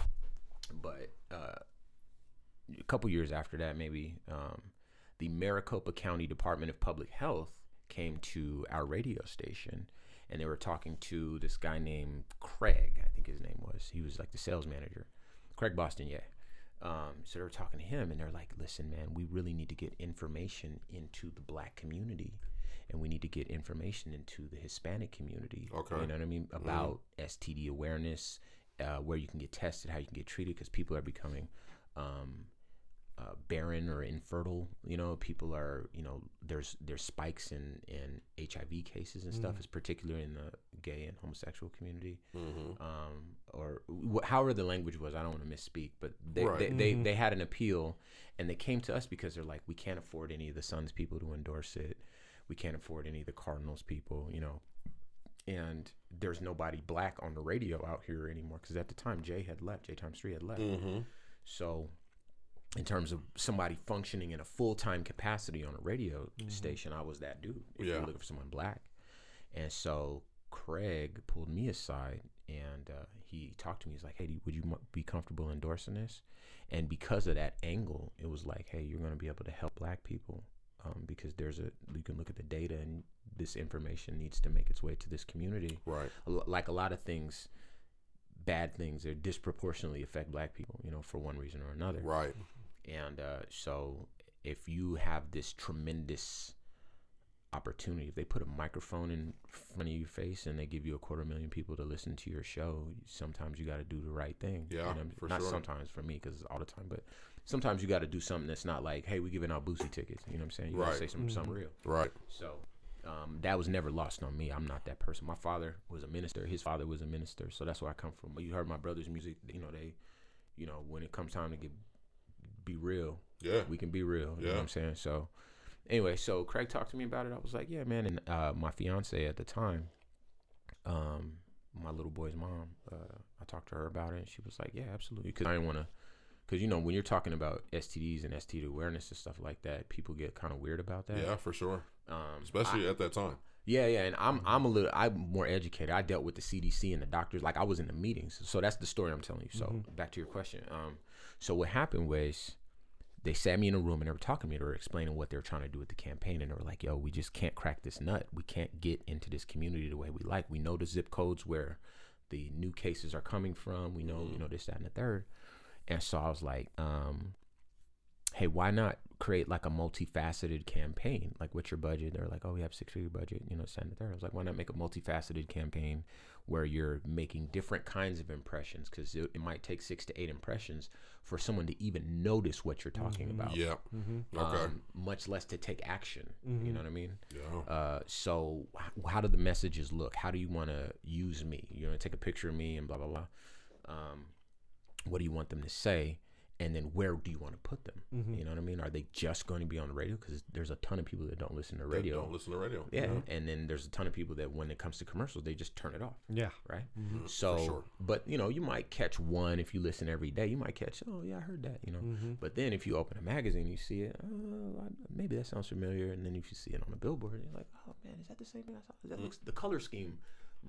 but uh, a couple years after that, maybe um, the Maricopa County Department of Public Health came to our radio station, and they were talking to this guy named Craig. I think his name was. He was like the sales manager, Craig Boston. Yeah. Um, so they were talking to him, and they're like, "Listen, man, we really need to get information into the black community." And we need to get information into the Hispanic community. Okay. You know what I mean? About STD awareness, uh, where you can get tested, how you can get treated, because people are becoming um, uh, barren or infertile. You know, people are, you know, there's there's spikes in in HIV cases and stuff, is particularly in the gay and homosexual community, Mm-hmm. um, or wh- however the language was. I don't want to misspeak, but they Right. they, they they had an appeal, and they came to us because they're like, we can't afford any of the Suns people to endorse it. We can't afford any of the Cardinals people, you know. And there's nobody black on the radio out here anymore because at the time Jay had left, Jay Times Three had left. Mm-hmm. So, in terms of somebody functioning in a full time capacity on a radio station, I was that dude. If Yeah. you're looking for someone black, and so Craig pulled me aside and uh, he talked to me. He's like, "Hey, would you be comfortable endorsing this?" And because of that angle, it was like, "Hey, you're going to be able to help black people." Um, because there's a you can look at the data and this information needs to make its way to this community Right. like a lot of things bad things that disproportionately affect black people you know for one reason or another Right. And uh, so if you have this tremendous opportunity if they put a microphone in front of your face and they give you a quarter million people to listen to your show sometimes you got to do the right thing Yeah, And, um, for not sure. sometimes for me because it's all the time but sometimes you got to do something that's not like hey we're giving out boosie tickets you know what i'm saying you got to Right. say something, something real Right. so um, that was never lost on me. I'm not that person. My father was a minister. His father was a minister. So that's where I come from. You heard my brother's music. You know they, you know when it comes time to get be real, Yeah. we can be real. You know Yeah. what I'm saying? So anyway, so Craig talked to me about it. I was like, yeah, man. And uh, my fiance at the time, um, my little boy's mom, uh, I talked to her about it. and She was like, yeah, absolutely. Because I didn't want to. Because you know when you're talking about STDs and STD awareness and stuff like that, people get kind of weird about that. Yeah, for sure. Um, Especially at that time. yeah, yeah, and I'm I'm a little I'm more educated. I dealt with the CDC and the doctors, like I was in the meetings. So that's the story I'm telling you. So back to your question. Um, so what happened was they sat me in a room and they were talking to me. They were explaining what they were trying to do with the campaign, and they were like, "Yo, we just can't crack this nut. We can't get into this community the way we like. We know the zip codes where the new cases are coming from. We know, you know, this, that, and the third. And so I was like, um, hey, why not create like a multifaceted campaign? Like, what's your budget? They're like, oh, we have six figure budget, you know, send it there. I was like, why not make a multifaceted campaign where you're making different kinds of impressions? Because it, it might take six to eight impressions for someone to even notice what you're talking about. Yeah. Okay. Um, much less to take action. You know what I mean? yeah. Uh, so h- how do the messages look? How do you want to use me? You want to take a picture of me and blah blah blah. Um, what do you want them to say? And then where do you want to put them? Mm-hmm. You know what I mean? Are they just going to be on the radio? Because there's a ton of people that don't listen to They radio. Don't listen to radio. yeah, and then there's a ton of people that when it comes to commercials, they just turn it off Yeah. right? Mm-hmm. Mm-hmm, so, sure. but you know, you might catch one if you listen every day. You might catch, oh yeah, I heard that, you know. But then if you open a magazine, you see it, oh, maybe that sounds familiar, and then if you see it on a billboard, you're like, oh man, is that the same thing I saw? That looks the color scheme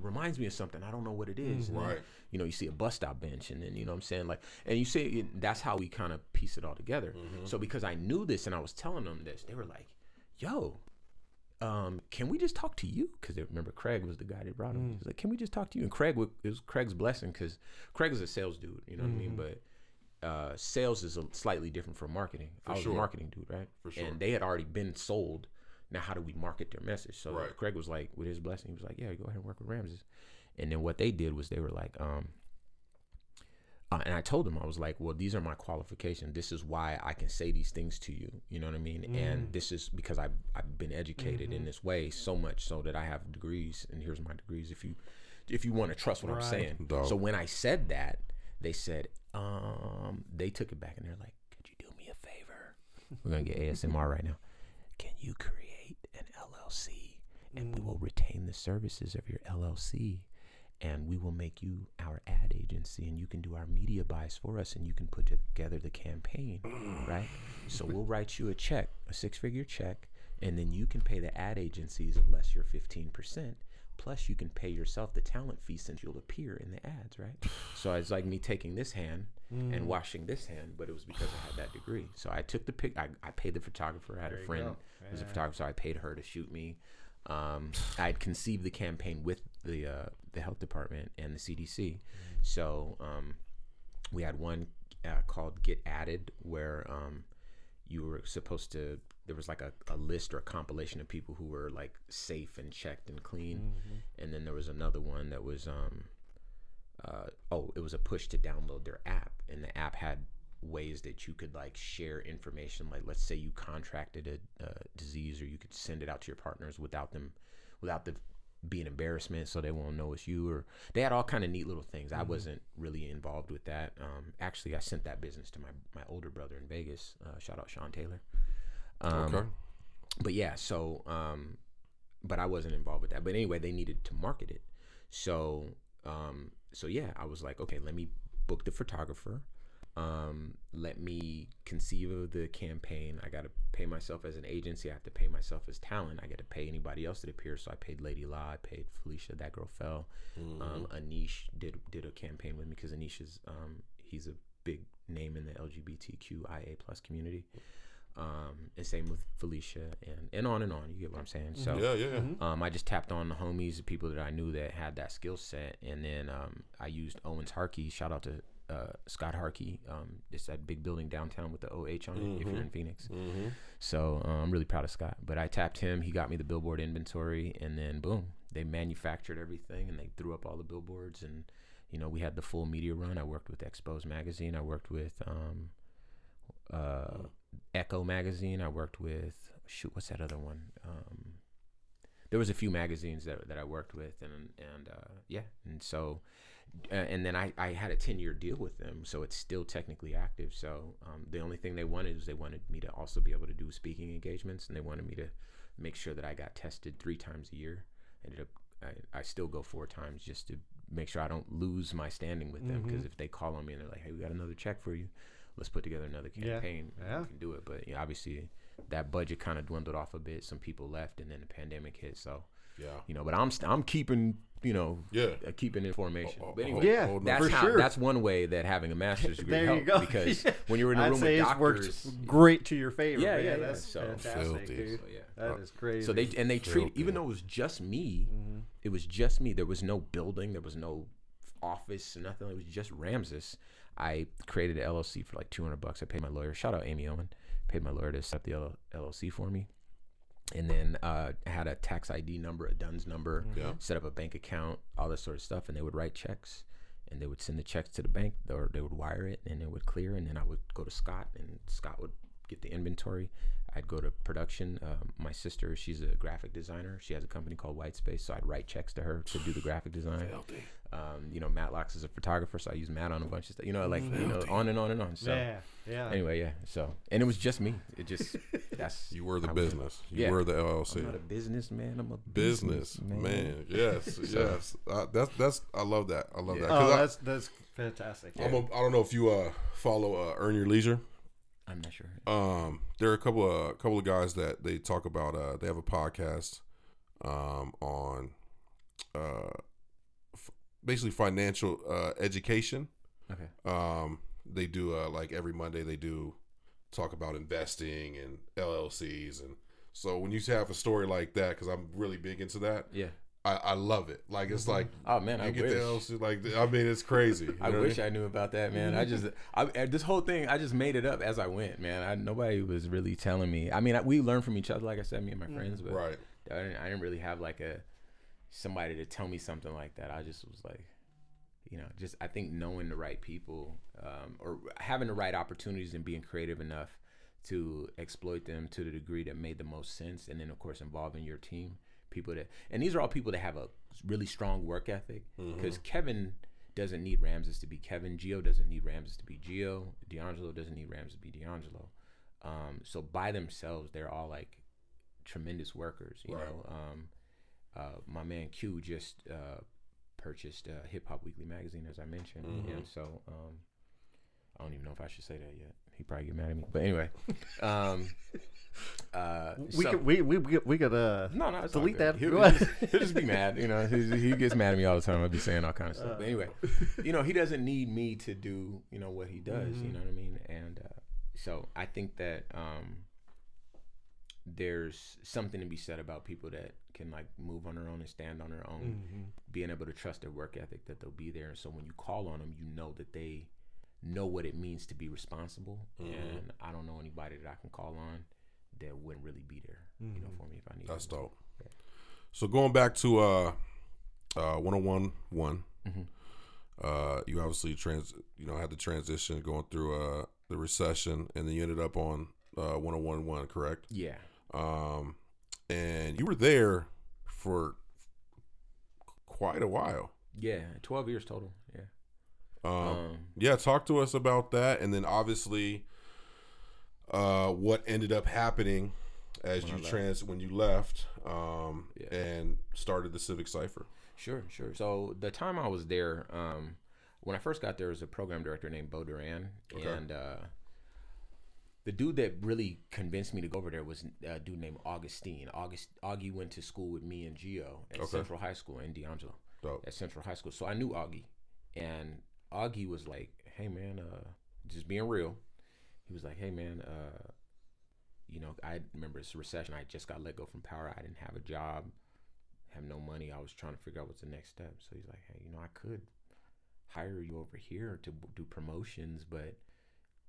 reminds me of something. I don't know what it is. And then, Right. you know, you see a bus stop bench, and then you know what I'm saying, like, and you see that's how we kind of piece it all together. So because I knew this and I was telling them this, they were like, yo, um, can we just talk to you? Because remember, Craig was the guy that brought him. He's like, can we just talk to you? And Craig, it was Craig's blessing because Craig is a sales dude. You know what I mean? But uh, sales is a slightly different from marketing. I was sure. a marketing dude, right? For sure. And they had already been sold. Now, how do we market their message? So Right. Craig was like, with his blessing, he was like, yeah, go ahead and work with Ramses. And then what they did was they were like, um, uh, and I told him, I was like, well, these are my qualifications. This is why I can say these things to you. You know what I mean? And this is because I've, I've been educated in this way so much so that I have degrees. And here's my degrees if you if you want to trust what I'm saying. Dope. So when I said that, they said, um, they took it back and they're like, could you do me a favor? We're going to get ASMR right now. Can you create an LLC and we will retain the services of your LLC and we will make you our ad agency and you can do our media buys for us and you can put together the campaign, right? So we'll write you a check, a six figure check, and then you can pay the ad agencies unless you're 15%. Plus, you can pay yourself the talent fee since you'll appear in the ads, right? <sighs> So it's like me taking this hand and washing this hand, but it was because I had that degree. So I took the pic. I, I paid the photographer. I had There a friend who was a photographer, so I paid her to shoot me. Um, I had conceived the campaign with the uh, the health department and the CDC. So um, we had one uh, called Get Added, where um, you were supposed to. There was like a, a list or a compilation of people who were like safe and checked and clean, and then there was another one that was um, uh, oh, it was a push to download their app, and the app had ways that you could like share information. Like, let's say you contracted a, a disease, or you could send it out to your partners without them, without the being embarrassment so they won't know it's you or they had all kind of neat little things. I wasn't really involved with that. Um, actually i sent that business to my, my older brother in vegas. Uh, shout out sean taylor um, okay. but yeah so um, but i wasn't involved with that but anyway they needed to market it so um, so yeah i was like okay let me book the photographer um, let me conceive of the campaign. I got to pay myself as an agency. I have to pay myself as talent. I get to pay anybody else that appears. So I paid Lady La. I paid Felicia. That girl fell. Um, Anish did did a campaign with me because Anish is um, he's a big name in the LGBTQIA plus community. Um, and same with Felicia and and on and on. You get what I'm saying? So Yeah, yeah. yeah. um, I just tapped on the homies, the people that I knew that had that skill set, and then um, I used Owens Harkey. Shout out to uh, Scott Harkey. Um, it's that big building downtown with the OH on it. If you're in Phoenix, Mm-hmm. so uh, I'm really proud of Scott. But I tapped him. He got me the billboard inventory, and then boom, they manufactured everything, and they threw up all the billboards, and you know we had the full media run. I worked with Expose magazine. I worked with um, uh, Echo magazine. I worked with shoot, what's that other one? Um, there was a few magazines that, that I worked with, and and uh, yeah, and so uh, and then I, I had a 10 year deal with them so it's still technically active so um, the only thing they wanted is they wanted me to also be able to do speaking engagements and they wanted me to make sure that i got tested three times a year ended up i, I still go four times just to make sure i don't lose my standing with them because if they call on me and they're like hey we got another check for you let's put together another Yeah. campaign Yeah. we can do it but yeah, obviously that budget kind of dwindled off a bit some people left and then the pandemic hit so Yeah. you know but i'm st- i'm keeping you know Yeah. uh, keeping information Oh, oh, but oh, anyway Yeah, that's for how. sure. That's one way that having a master's <laughs> degree There you helped go. because Yeah. <laughs> when you're in a I'd room say with it's worked doctors, great to your favor. Yeah, yeah, yeah. That's So- fantastic, Filthy. dude. so yeah. That is crazy. So they and they treat even though it was just me, it was just me. There was no building, there was no office, nothing. It was just Ramses. I created an LLC for like 200 bucks. I paid my lawyer. Shout out Amy Owen. Paid my lawyer to set up the LLC for me. And then uh, had a tax ID number, a DUNS number, Yeah. set up a bank account, all this sort of stuff. And they would write checks and they would send the checks to the bank or they would wire it and it would clear. And then I would go to Scott and Scott would get the inventory. I'd go to production. Um, my sister, she's a graphic designer. She has a company called Whitespace, so I'd write checks to her to do the graphic design. <sighs> Filthy. Um, you know, Matt Locks is a photographer, so I use Matt on a bunch of stuff. You know, like you know, on and on and on. So yeah, yeah. anyway, yeah. So and it was just me. It just <laughs> that's You were the I was- business. You Yeah. were the LLC. I'm not a businessman. I'm a business man. Yes, <laughs> yes. Uh, that's that's. I love that. I love Yeah. that. Oh, 'Cause I- that's that's fantastic. I'm a, I don't know if you uh, follow uh, Earn Your Leisure. I'm not sure. Um, there are a couple of a couple of guys that they talk about. Uh, they have a podcast um, on uh, f- basically financial uh, education. Okay. Um, they do uh, like every Monday they do talk about investing and LLCs and so when you have a story like that because I'm really big into that Yeah. I, I love it like it's like Oh man, you I get wish. the LLC like I mean it's crazy <laughs> I wish I knew about that, man. I just, I, this whole thing, I just made it up as I went, man. I, nobody was really telling me. I mean, I, we learned from each other, like I said, me and my friends, but right I didn't, I didn't really have like a somebody to tell me something like that. I just was like, you know, just I think knowing the right people um, or having the right opportunities and being creative enough to exploit them to the degree that made the most sense, and then of course involving your team, people that, and these are all people that have a really strong work ethic. Because Kevin doesn't need Ramses to be Kevin, Geo doesn't need Ramses to be Geo, D'Angelo doesn't need Ramses to be D'Angelo. Um, so by themselves, they're all like tremendous workers. You Right. know, um, uh, my man Q just uh, purchased uh, Hip Hop Weekly magazine, as I mentioned, Mhm. and so um, I don't even know if I should say that yet. He probably get mad at me, but anyway, um, uh, we so- could we we we could, we could uh no, no, delete that. He'll, he'll <laughs> just, he'll just be mad. You know, he, he gets mad at me all the time. I'd be saying all kind of stuff. Uh. But anyway, you know, he doesn't need me to do you know what he does. Mm-hmm. You know what I mean? And uh, so I think that um, there's something to be said about people that can like move on their own and stand on their own, Mm-hmm. being able to trust their work ethic that they'll be there. And so when you call on them, you know that they know what it means to be responsible. Mhm. And I don't know anybody that I can call on that wouldn't really be there, you know, for me if I need. that's them. dope so going back to uh uh 101 one Mhm. uh you obviously trans you know had the transition going through uh the recession and then you ended up on uh 101 one correct Yeah. um, and you were there for quite a while. Yeah, twelve years total. Yeah. Um, Um, yeah, talk to us about that, and then obviously, uh, what ended up happening as you trans when you left, um, Yeah. and started the Civic Cipher. Sure, sure. So the time I was there, um, when I first got there, was a program director named Bo Duran, Okay. and uh, the dude that really convinced me to go over there was a dude named Augustine. August Augie went to school with me and Geo at Okay. Central High School in D'Angelo Dope. at Central High School. So I knew Augie, and Augie was like, "Hey man, uh, just being real." He was like, "Hey man, uh, you know, I remember it's a recession. I just got let go from Power. I didn't have a job, have no money. I was trying to figure out what's the next step. So he's like, "Hey, you know, I could hire you over here to do promotions, but."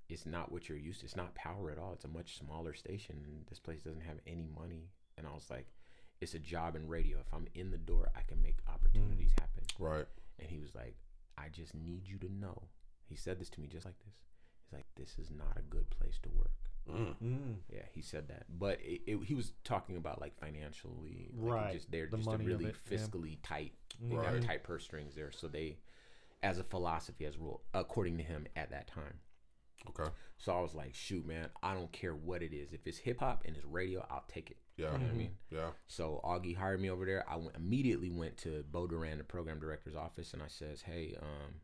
It's not what you're used to. It's not power at all. It's a much smaller station, and this place doesn't have any money. And I was like, it's a job in radio. If I'm in the door, I can make opportunities happen. Right. And he was like, I just need you to know. He said this to me just like this. He's like, this is not a good place to work. Mm. Mm. Yeah, he said that. But it, it, he was talking about like financially, like Right, Just they're the just a really it, yeah. fiscally tight. They Right. got tight purse strings there. So they, as a philosophy, as rule, according to him at that time. Okay. So I was like, shoot, man, I don't care what it is. If it's hip hop and it's radio, I'll take it. Yeah. You know what I mean? Yeah. So Augie hired me over there. I went, immediately went to Bo Duran, the program director's office, and I says, "Hey, um,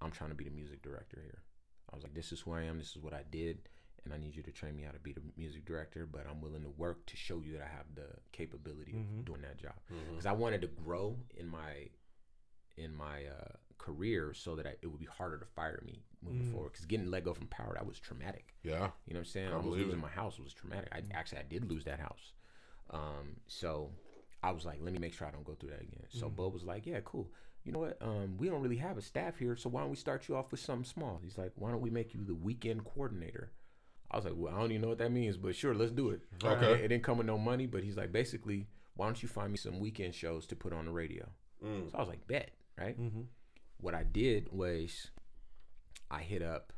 I'm trying to be the music director here." I was like, "This is who I am. This is what I did, and I need you to train me how to be the music director. But I'm willing to work to show you that I have the capability Mhm. of doing that job because I wanted to grow in my in my uh, career so that I, it would be harder to fire me moving Mm. forward. Because getting let go from Power that was traumatic. Yeah. You know what I'm saying? I I was losing it. my house was traumatic. I actually I did lose that house. Um, so I was like, let me make sure I don't go through that again. So Mhm. Bo was like, yeah, cool. You know what? Um, we don't really have a staff here, so why don't we start you off with something small? He's like, why don't we make you the weekend coordinator? I was like, well, I don't even know what that means, but sure, let's do it. Okay. It, it didn't come with no money, but he's like, basically, why don't you find me some weekend shows to put on the radio? Mm. So I was like, bet, right? Mm-hmm. What I did was I hit up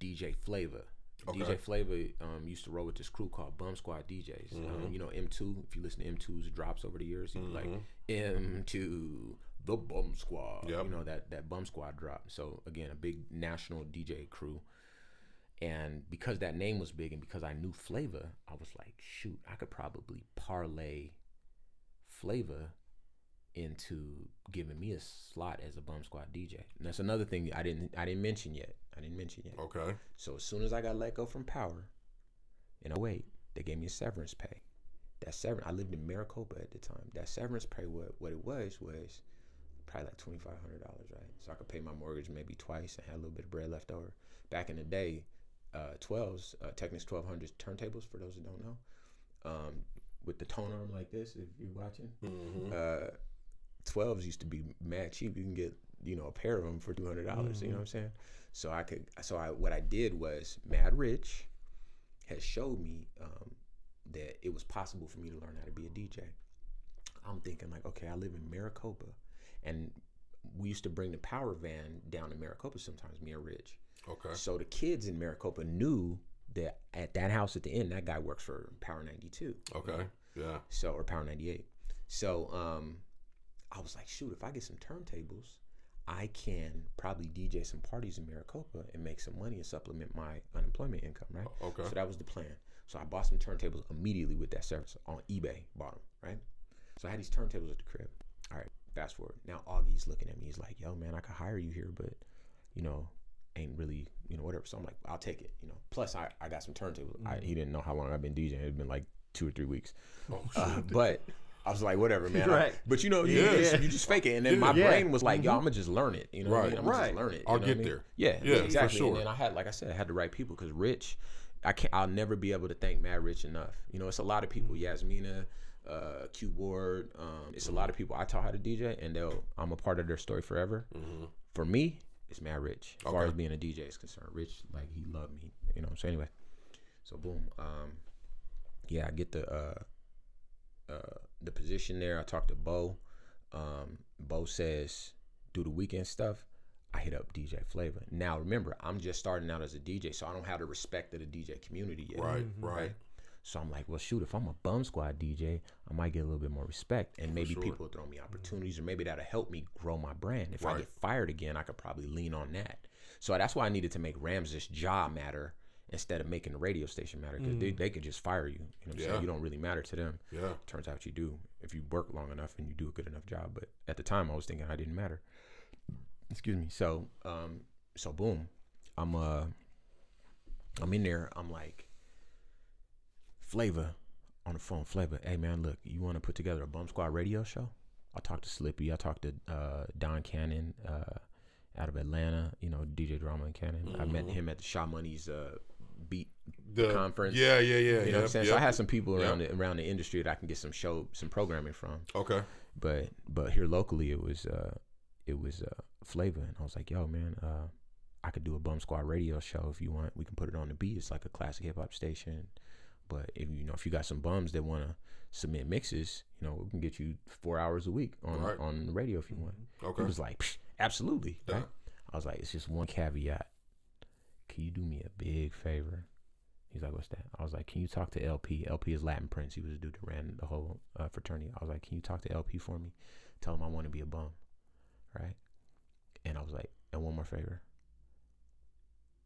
DJ Flavor. Okay. DJ Flavor um, used to roll with this crew called Bum Squad DJs. Um, Mhm. you know M2. If you listen to M2's drops over the years, he was like Mhm. M2 the Bum Squad. Yep. You know that that Bum Squad drop. So again, a big national DJ crew. And because that name was big, and because I knew Flavor, I was like, shoot, I could probably parlay Flavor into giving me a slot as a Bum Squad DJ. And that's another thing I didn't I didn't mention yet. I didn't mention yet. Okay. So as soon as I got let go from Power, in 08, they gave me a severance pay. That severance, I lived in Maricopa at the time. That severance pay, what what it was was probably like twenty five hundred dollars, right? So I could pay my mortgage maybe twice and had a little bit of bread left over. Back in the day, uh, 12s, uh, Technics 1200s turntables for those who don't know, um, with the tone arm like this. If you're watching, Mhm. uh, 12s used to be mad cheap. You can get, you know, a pair of them for two hundred dollars. You know what I'm saying? So I could, so I what I did was Mad Rich has showed me um, that it was possible for me to learn how to be a DJ. I'm thinking like, okay, I live in Maricopa, and we used to bring the power van down to Maricopa sometimes. Me and Rich. Okay. So the kids in Maricopa knew that at that house at the end, that guy works for Power 92. Okay. Yeah. So or Power 98. So um I was like, shoot, if I get some turntables, I can probably DJ some parties in Maricopa and make some money and supplement my unemployment income, right? Okay. So that was the plan. So I bought some turntables immediately with that service on eBay, bought them, right? So I had these turntables at the crib. All right, fast forward. Now Augie's looking at me. He's like, yo, man, I could hire you here, but, you know, ain't really, you know, whatever. So I'm like, I'll take it, you know. Plus, I, I got some turntables. I, he didn't know how long I've been DJing. It had been like two or three weeks. Oh, Uh, but I was like, whatever, man. <laughs> I- but you know, you, Yeah. just, you just fake it. And then my Yeah. brain was like, yo, I'm going to just learn it. You know what I Right. mean? I'm going to Right. just learn it. you I'll know what get I mean? there. Yeah, Yeah, for exactly. sure. And then I had, like I said, I had the right people because Rich, I can't, I'll never be able to thank Mad Rich enough. You know, it's a lot of people. Mm-hmm. Yasmina, uh, Q Ward, um, it's a lot of people I taught how to DJ, and they'll, I'm a part of their story forever. Mhm. For me, it's Mad Rich. As far as being a DJ is concerned, Rich, like he loved me. You know. So anyway, so boom. Um, yeah, I get the uh, uh, the position there. I talked to Bo. Um, Bo says do the weekend stuff. I hit up DJ Flavor. Now remember, I'm just starting out as a DJ, so I don't have the respect of the DJ community yet. Right. Mhm. Right. So I'm like, well, shoot, if I'm a bum squad DJ, I might get a little bit more respect, and maybe sure. people will throw me opportunities, or maybe that'll help me grow my brand. If I get fired again, I could probably lean on that. So that's why I needed to make Ramses' job matter instead of making the radio station matter, because they, they could just fire you. You know what I'm Yeah. saying? You don't really matter to them. Yeah. Turns out you do if you work long enough and you do a good enough job. But at the time, I was thinking I didn't matter. Excuse me. So, um, so boom, I'm uh, I'm in there. I'm like, Flavor on the phone. Flavor, hey man, look, you want to put together a Bum Squad radio show? I talked to Slippy. I talked to uh, Don Cannon uh, out of Atlanta. You know, DJ Drama and Cannon. I met him at the Shaw Money's uh, The conference. Yeah, yeah, yeah. You know what I'm yep, saying? So I yep. had some people around Yep. the around the industry that I can get some show some programming from. Okay. But but here locally it was uh it was uh flavor and I was like, yo man, uh I could do a bum squad radio show if you want. We can put it on the beat. It's like a classic hip hop station. But if you know if you got some bums that wanna submit mixes, you know, we can get you four hours a week on Right. on the radio if you want. Okay. He was like, "Psh, absolutely. Yeah. Right? I was like, it's just one caveat. Can you do me a big favor? He's like, what's that? I was like, can you talk to LP? LP is Latin Prince. He was the dude that ran the whole uh, fraternity. I was like, can you talk to LP for me? Tell him I want to be a bum, right? And I was like, and one more favor.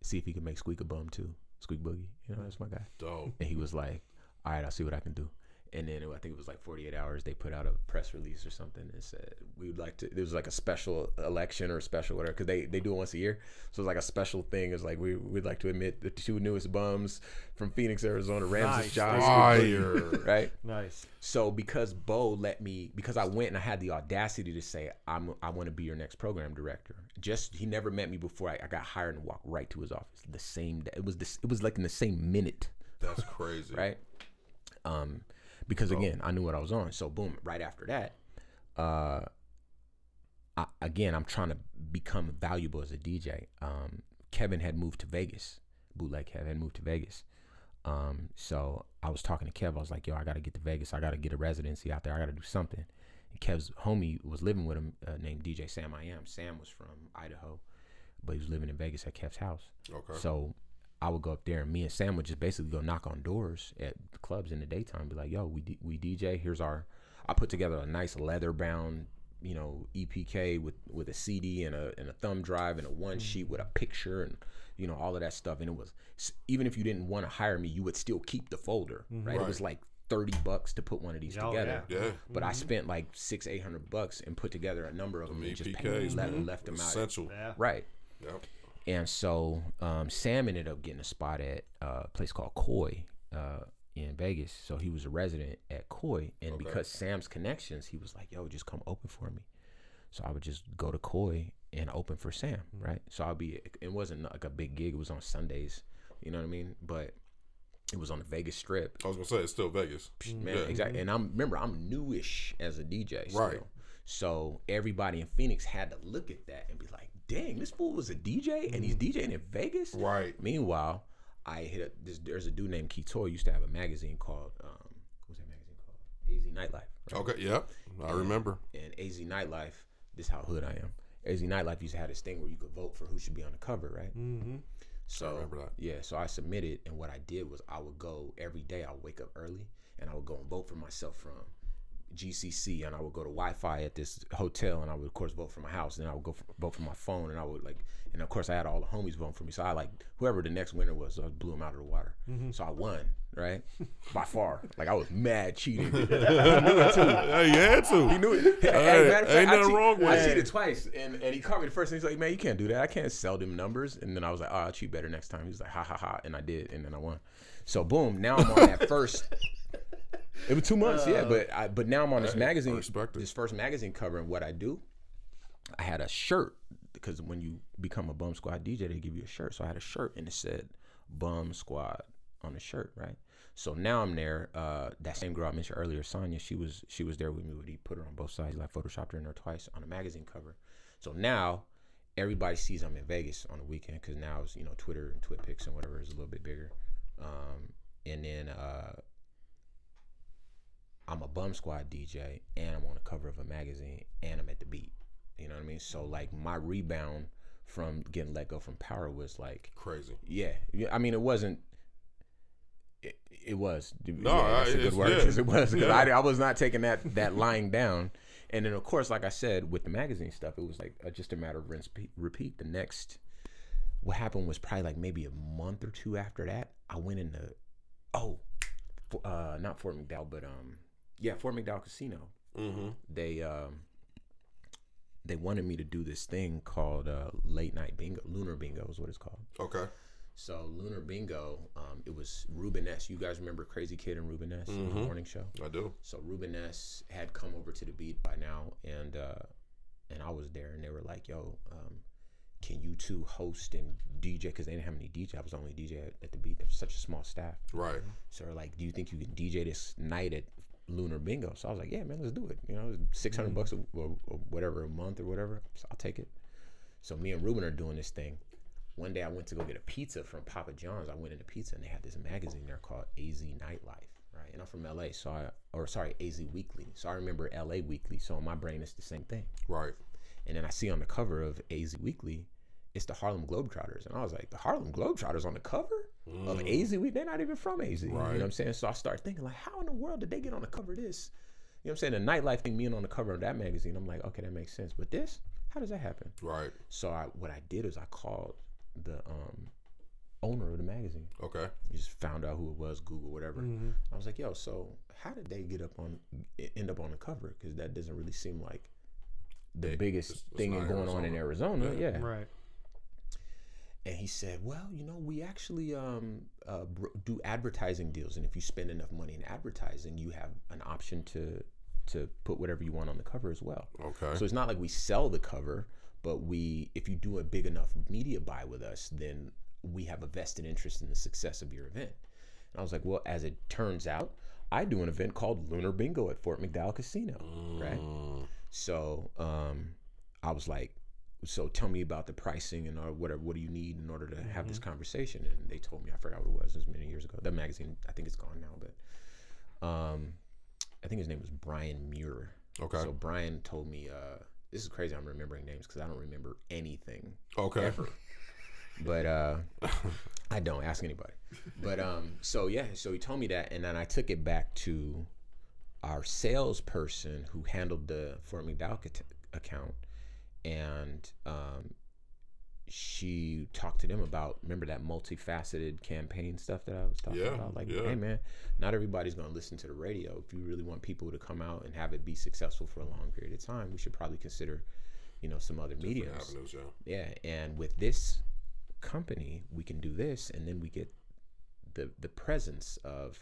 See if he can make Squeak a bum too. Squeak Boogie, you know, that's my guy. Dope. And he was like, all right, I'll see what I can do. And then I think it was like 48 hours. They put out a press release or something and said we would like to. There was like a special election or a special whatever because they, they do it once a year. So it's like a special thing. It's like we we'd like to admit the two newest bums from Phoenix, Arizona, Ramses Nice. John, Fire. right? Nice. So because Bo let me, because I went and I had the audacity to say I'm I want to be your next program director. Just he never met me before I, I got hired and walked right to his office the same day. It was this. It was like in the same minute That's crazy. <laughs> right? Um, because again, I knew what I was on. So boom, right after that, uh, I, again, I'm trying to become valuable as a DJ. Um, Kevin had moved to Vegas. Bootleg Kevin had moved to Vegas. Um, so I was talking to Kev. I was like, "Yo, I got to get to Vegas. I got to get a residency out there. I got to do something." And Kev's homie was living with him, uh, named DJ Sam I Am. Sam was from Idaho, but he was living in Vegas at Kev's house. Okay. So I would go up there, and me and Sam would just basically go knock on doors at clubs in the daytime, be like, "Yo, we D- we DJ. Here's our." I put together a nice leather bound, you know, EPK with with a CD and a and a thumb drive and a one mm. sheet with a picture and you know all of that stuff. And it was even if you didn't want to hire me, you would still keep the folder, mm-hmm. right? It was like thirty bucks to put one of these Oh, together. Yeah. yeah. But I mm-hmm. spent like six, eight hundred bucks and put together a number of them and just EPKs, paid, left, man. left them out. Essential. Yeah. Right. Yep. And so um, Sam ended up getting a spot at uh, a place called Koi uh, in Vegas. So he was a resident at Koi, and Okay. because Sam's connections, he was like, "Yo, just come open for me." So I would just go to Koi and open for Sam, right? So I'll be. It wasn't like a big gig. It was on Sundays. You know what I mean? But it was on the Vegas Strip. I was gonna say it's still Vegas. Man, Yeah. exactly. And I'm remember I'm newish as a DJ, still. Right. So everybody in Phoenix had to look at that and be like, "Dang, this fool was a DJ and he's DJing in Vegas." Right. Meanwhile, I hit up this. There's a dude named Kito used to have a magazine called um, what's that magazine called? AZ Nightlife. Right? Okay. Yep. I remember. And AZ Nightlife, this how hood I am. AZ Nightlife used to have this thing where you could vote for who should be on the cover, right? Mm-hmm. So remember that. yeah, so I submitted, and what I did was I would go every day. I would wake up early, and I would go and vote for myself from GCC, and I would go to Wi-Fi at this hotel, and I would of course vote for my house, and I would go for, vote for my phone, and I would like, and of course I had all the homies voting for me, so I like whoever the next winner was, I blew him out of the water. Mm-hmm. So I won, right, <laughs> by far. Like I was mad cheating. <laughs> he knew it too. Hey, you had to. He knew it. Hey, Hey, matter of fact, ain't nothing cheat- wrong with I it. cheated twice, and, and he caught me the first. And he's like, "Man, you can't do that. I can't sell them numbers." And then I was like, "Oh, I'll cheat better next time." He's like, "Ha ha ha," and I did, and then I won. So boom, now I'm on that <laughs> first. It was two months, yeah, but I, but now I'm on this Hey, magazine, this first magazine cover, and what I do, I had a shirt because when you become a Bum Squad DJ, they give you a shirt. So I had a shirt and it said Bum Squad on the shirt, right? So now I'm there. Uh, that same girl I mentioned earlier, Sonya, she was she was there with me. When he put her on both sides, like photoshopped her in there twice on a magazine cover. So now everybody sees I'm in Vegas on the weekend because now it's you know Twitter and TwitPics and whatever is a little bit bigger. Um, and then uh, I'm a Bum Squad DJ and I'm on the cover of a magazine and I'm at the beat. You know what I mean? So like my rebound from getting let go from Power was like Crazy. yeah. I mean, it wasn't. It, It was. No, yeah, that's a good word. yeah. It was because Yeah. I, I was not taking that that lying down. And then of course, like I said, with the magazine stuff, it was like uh, just a matter of rinse, repeat- repeat. The next, what happened was probably like maybe a month or two after that. I went into, oh, uh, not Fort McDowell, but um, yeah, Fort McDowell Casino. Mm-hmm. They um, they wanted me to do this thing called uh, late night bingo, lunar bingo is what it's called. Okay. So Lunar Bingo, um, it was Ruben S. You guys remember Crazy Kid and Ruben S. in the morning show? I do. So Ruben S. had come over to the beat by now, and uh, and I was there, and they were like, "Yo, um, can you two host and DJ?" Because they didn't have any DJ. I was the only DJ at, at the beat. There was such a small staff. Right. So they're like, "Do you think you can DJ this night at Lunar Bingo?" So I was like, "Yeah, man, let's do it." You know, six Mm-hmm. bucks a, or, or whatever a month or whatever. So I'll take it. So me and Ruben are doing this thing. One day I went to go get a pizza from Papa John's. I went into pizza and they had this magazine there called AZ Nightlife, right? And I'm from LA, so I or sorry, AZ Weekly. So I remember LA Weekly. So in my brain it's the same thing. Right. And then I see on the cover of AZ Weekly, it's the Harlem Globetrotters. And I was like, the Harlem Globetrotters on the cover of AZ Weekly? They're not even from AZ. You know what I'm saying? So I start thinking, like, how in the world did they get on the cover of this? You know what I'm saying? The nightlife thing being on the cover of that magazine, I'm like, okay, that makes sense. But this, how does that happen? Right. So I, what I did is I called the um, owner of the magazine. Okay. You just found out who it was, Google, whatever. Mm-hmm. I was like, yo, so how did they get up on, end up on the cover? Because that doesn't really seem like the It- biggest it's- it's thing not going on in Arizona. Yeah. Yeah. Right. And he said, well, you know, we actually um, uh, do advertising deals, and if you spend enough money in advertising, you have an option to to put whatever you want on the cover as well. Okay. So it's not like we sell the cover, but we, if you do a big enough media buy with us, then we have a vested interest in the success of your event. And I was like, well, as it turns out, I do an event called Lunar Bingo at Fort McDowell Casino, right? Mm, So um, I was like, so tell me about the pricing and or whatever. What do you need in order to have this conversation? And they told me I forgot what it was. It was many years ago. That magazine, I think it's gone now, but um, I think his name was Brian Muir. Okay. So Brian told me, uh, this is crazy. I'm remembering names because I don't remember anything okay. ever. but uh, I don't ask anybody. But um, so yeah, so he told me that, and then I took it back to our salesperson who handled the Fort McDowell ac- account, and um, she talked to them about remember that multifaceted campaign stuff that I was talking Yeah, about. Like, yeah. hey man, not everybody's gonna listen to the radio. If you really want people to come out and have it be successful for a long period of time, we should probably consider, you know, some other mediums. Avenues, yeah. Yeah, and with this company, we can do this, and then we get the the presence of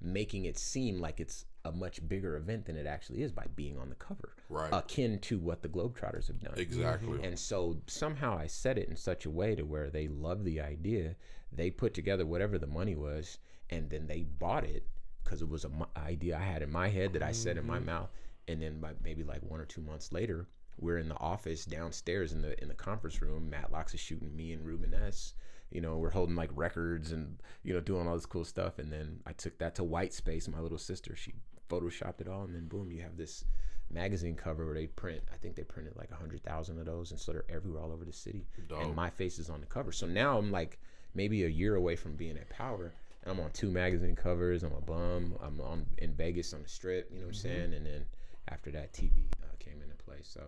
making it seem like it's a much bigger event than it actually is by being on the cover, Right. akin to what the Globetrotters have done. exactly. And so somehow I said it in such a way to where they love the idea. They put together whatever the money was, and then they bought it because it was an idea I had in my head that I said in my mm-hmm. mouth. And then by maybe like one or two months later, we're in the office downstairs in the in the conference room. Matt Locks is shooting me and Ruben S. You know, we're holding like records and you know doing all this cool stuff. And then I took that to White Space. My little sister, she photoshopped it all, and then boom, you have this magazine cover where they print. I think they printed like a hundred thousand of those, and so they're everywhere all over the city. Dope. And my face is on the cover. So now I'm like maybe a year away from being at Power, and I'm on two magazine covers. I'm a bum. I'm on in Vegas on the Strip. You know what I'm saying? And then after that, TV uh, came into play. So.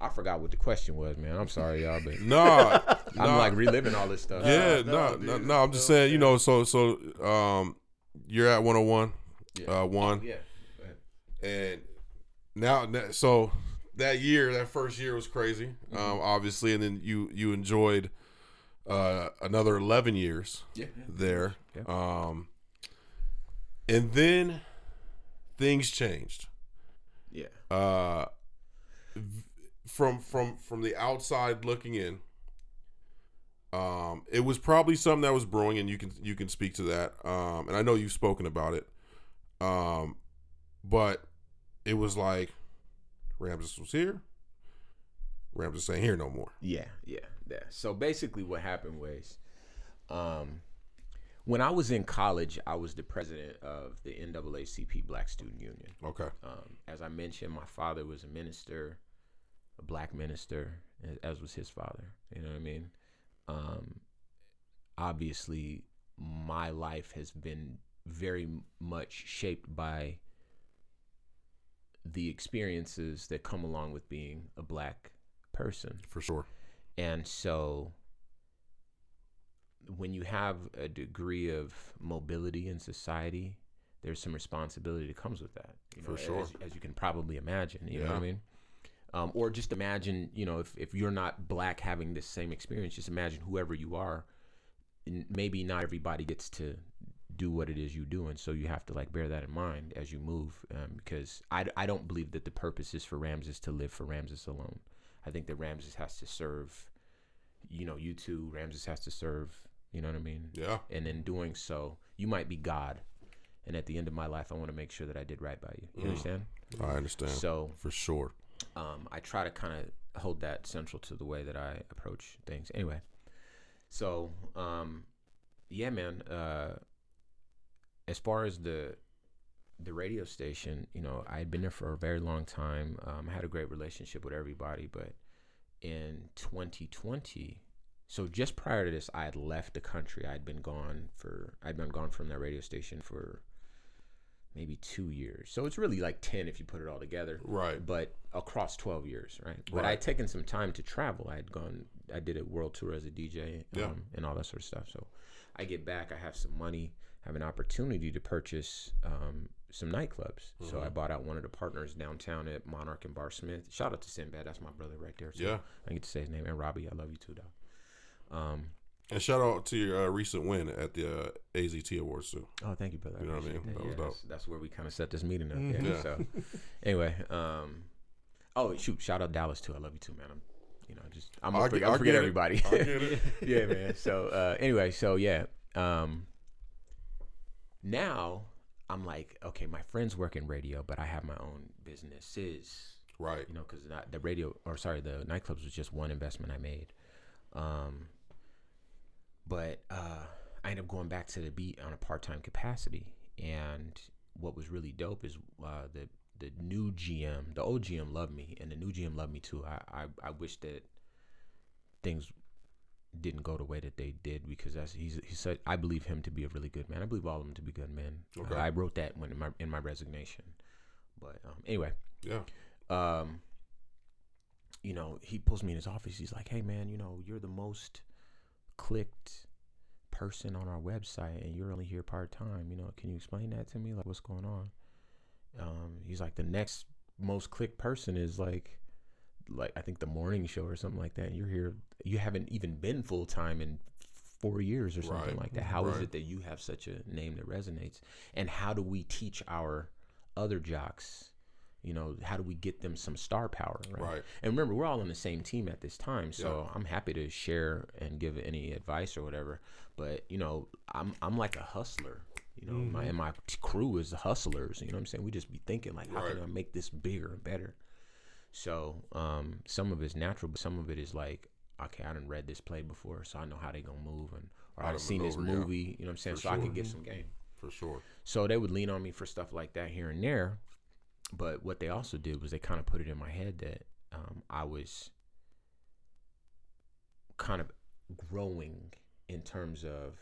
I forgot what the question was, man. I'm sorry, y'all, but <laughs> Nah, <laughs> I'm nah. like reliving all this stuff. Yeah, no, no, no, no, I'm just no, saying, you know, so so um you're at 101, Yeah. uh one Yeah. And now so that year, that first year was crazy. Um obviously and then you you enjoyed uh another 11 years Yeah. there. Yeah. Um and then things changed. Yeah. uh from from from the outside looking in um it was probably something that was brewing and you can you can speak to that um and i know you've spoken about it um but it was like ramses was here ramses ain't here no more Yeah, yeah, yeah. So basically, what happened was, um, when I was in college, I was the president of the NAACP Black Student Union. okay Um, as I mentioned, my father was a minister, a black minister, as was his father. You know what I mean? Um, obviously, my life has been very much shaped by the experiences that come along with being a black person. For sure. And so when you have a degree of mobility in society, there's some responsibility that comes with that. You For sure. As, as you can probably imagine. You know what I mean? Um, or just imagine, you know, if, if you're not black having this same experience, just imagine whoever you are. Maybe not everybody gets to do what it is you do. And so you have to like bear that in mind as you move. Um, because I, I don't believe that the purpose is for Ramses to live for Ramses alone. I think that Ramses has to serve, you know, you too. Ramses has to serve, you know what I mean? Yeah. And in doing so, you might be God. And at the end of my life, I want to make sure that I did right by you. You understand? I understand. So For sure. um, I try to kind of hold that central to the way that I approach things. Anyway, so um, yeah, man. Uh, as far as the the radio station, you know, I had been there for a very long time. Um, I had a great relationship with everybody, but in 2020, so just prior to this, I had left the country. I'd been gone for I'd been gone from that radio station for maybe two years. So it's really like ten if you put it all together Right. but across 12 years, right? But Right. I'd taken some time to travel. I had gone, I did a world tour as a DJ um, Yeah. and all that sort of stuff. So I get back, I have some money, have an opportunity to purchase um, some nightclubs. So Mm-hmm. I bought out one of the partners downtown at Monarch and Bar Smith. Shout out to Sinbad, that's my brother right there. Too. Yeah. I get to say his name. And Robbie, I love you too, dog. Um, And shout out to your uh, recent win at the uh, AZT Awards too. Oh, thank you, brother. You know what I mean? That was Yeah, dope. That's, that's where we kind of set this meeting up. Yeah. Yeah. So, <laughs> anyway, um, oh shoot, shout out Dallas too. I love you too, man. I'm, you know, just I'm I forget, I'm forget everybody. I <laughs> yeah, man. So uh, anyway, so yeah, um, now I'm like, okay, my friends work in radio, but I have my own businesses Right. you know, because the radio or sorry, the nightclubs was just one investment I made. Um, but uh, I ended up going back to the beat on a part time capacity, and what was really dope is uh, the the new GM, the old GM loved me, and the new GM loved me too. I I, I wish that things didn't go the way that they did because that's he's he said I believe him to be a really good man. I believe all of them to be good men. Okay. Uh, I wrote that when in my in my resignation. But um, anyway, Yeah. um, you know, he pulls me in his office. He's like, "Hey, man, you know, you're the most clicked person on our website, and you're only here part time. You know, can you explain that to me? Like, what's going on?" Um, he's like, "The next most clicked person is like, like I think the morning show or something like that. You're here. You haven't even been full time in." Four years or something Right. like that. How is Right. it that you have such a name that resonates? And how do we teach our other jocks you know how do we get them some star power right, Right. and remember we're all on the same team at this time so i'm happy to share and give any advice or whatever but you know i'm i'm like a hustler you know my mm-hmm. and my crew is hustlers you know what i'm saying we just be thinking like how can i make this bigger and better so um some of it's natural but some of it is like okay i done read this play before so i know how they gonna move and or i've seen this maneuver, yeah. movie you know what i'm saying For so i sure. can get some game For sure. so they would lean on me for stuff like that here and there. But what they also did was they kind of put it in my head that um, I was kind of growing in terms of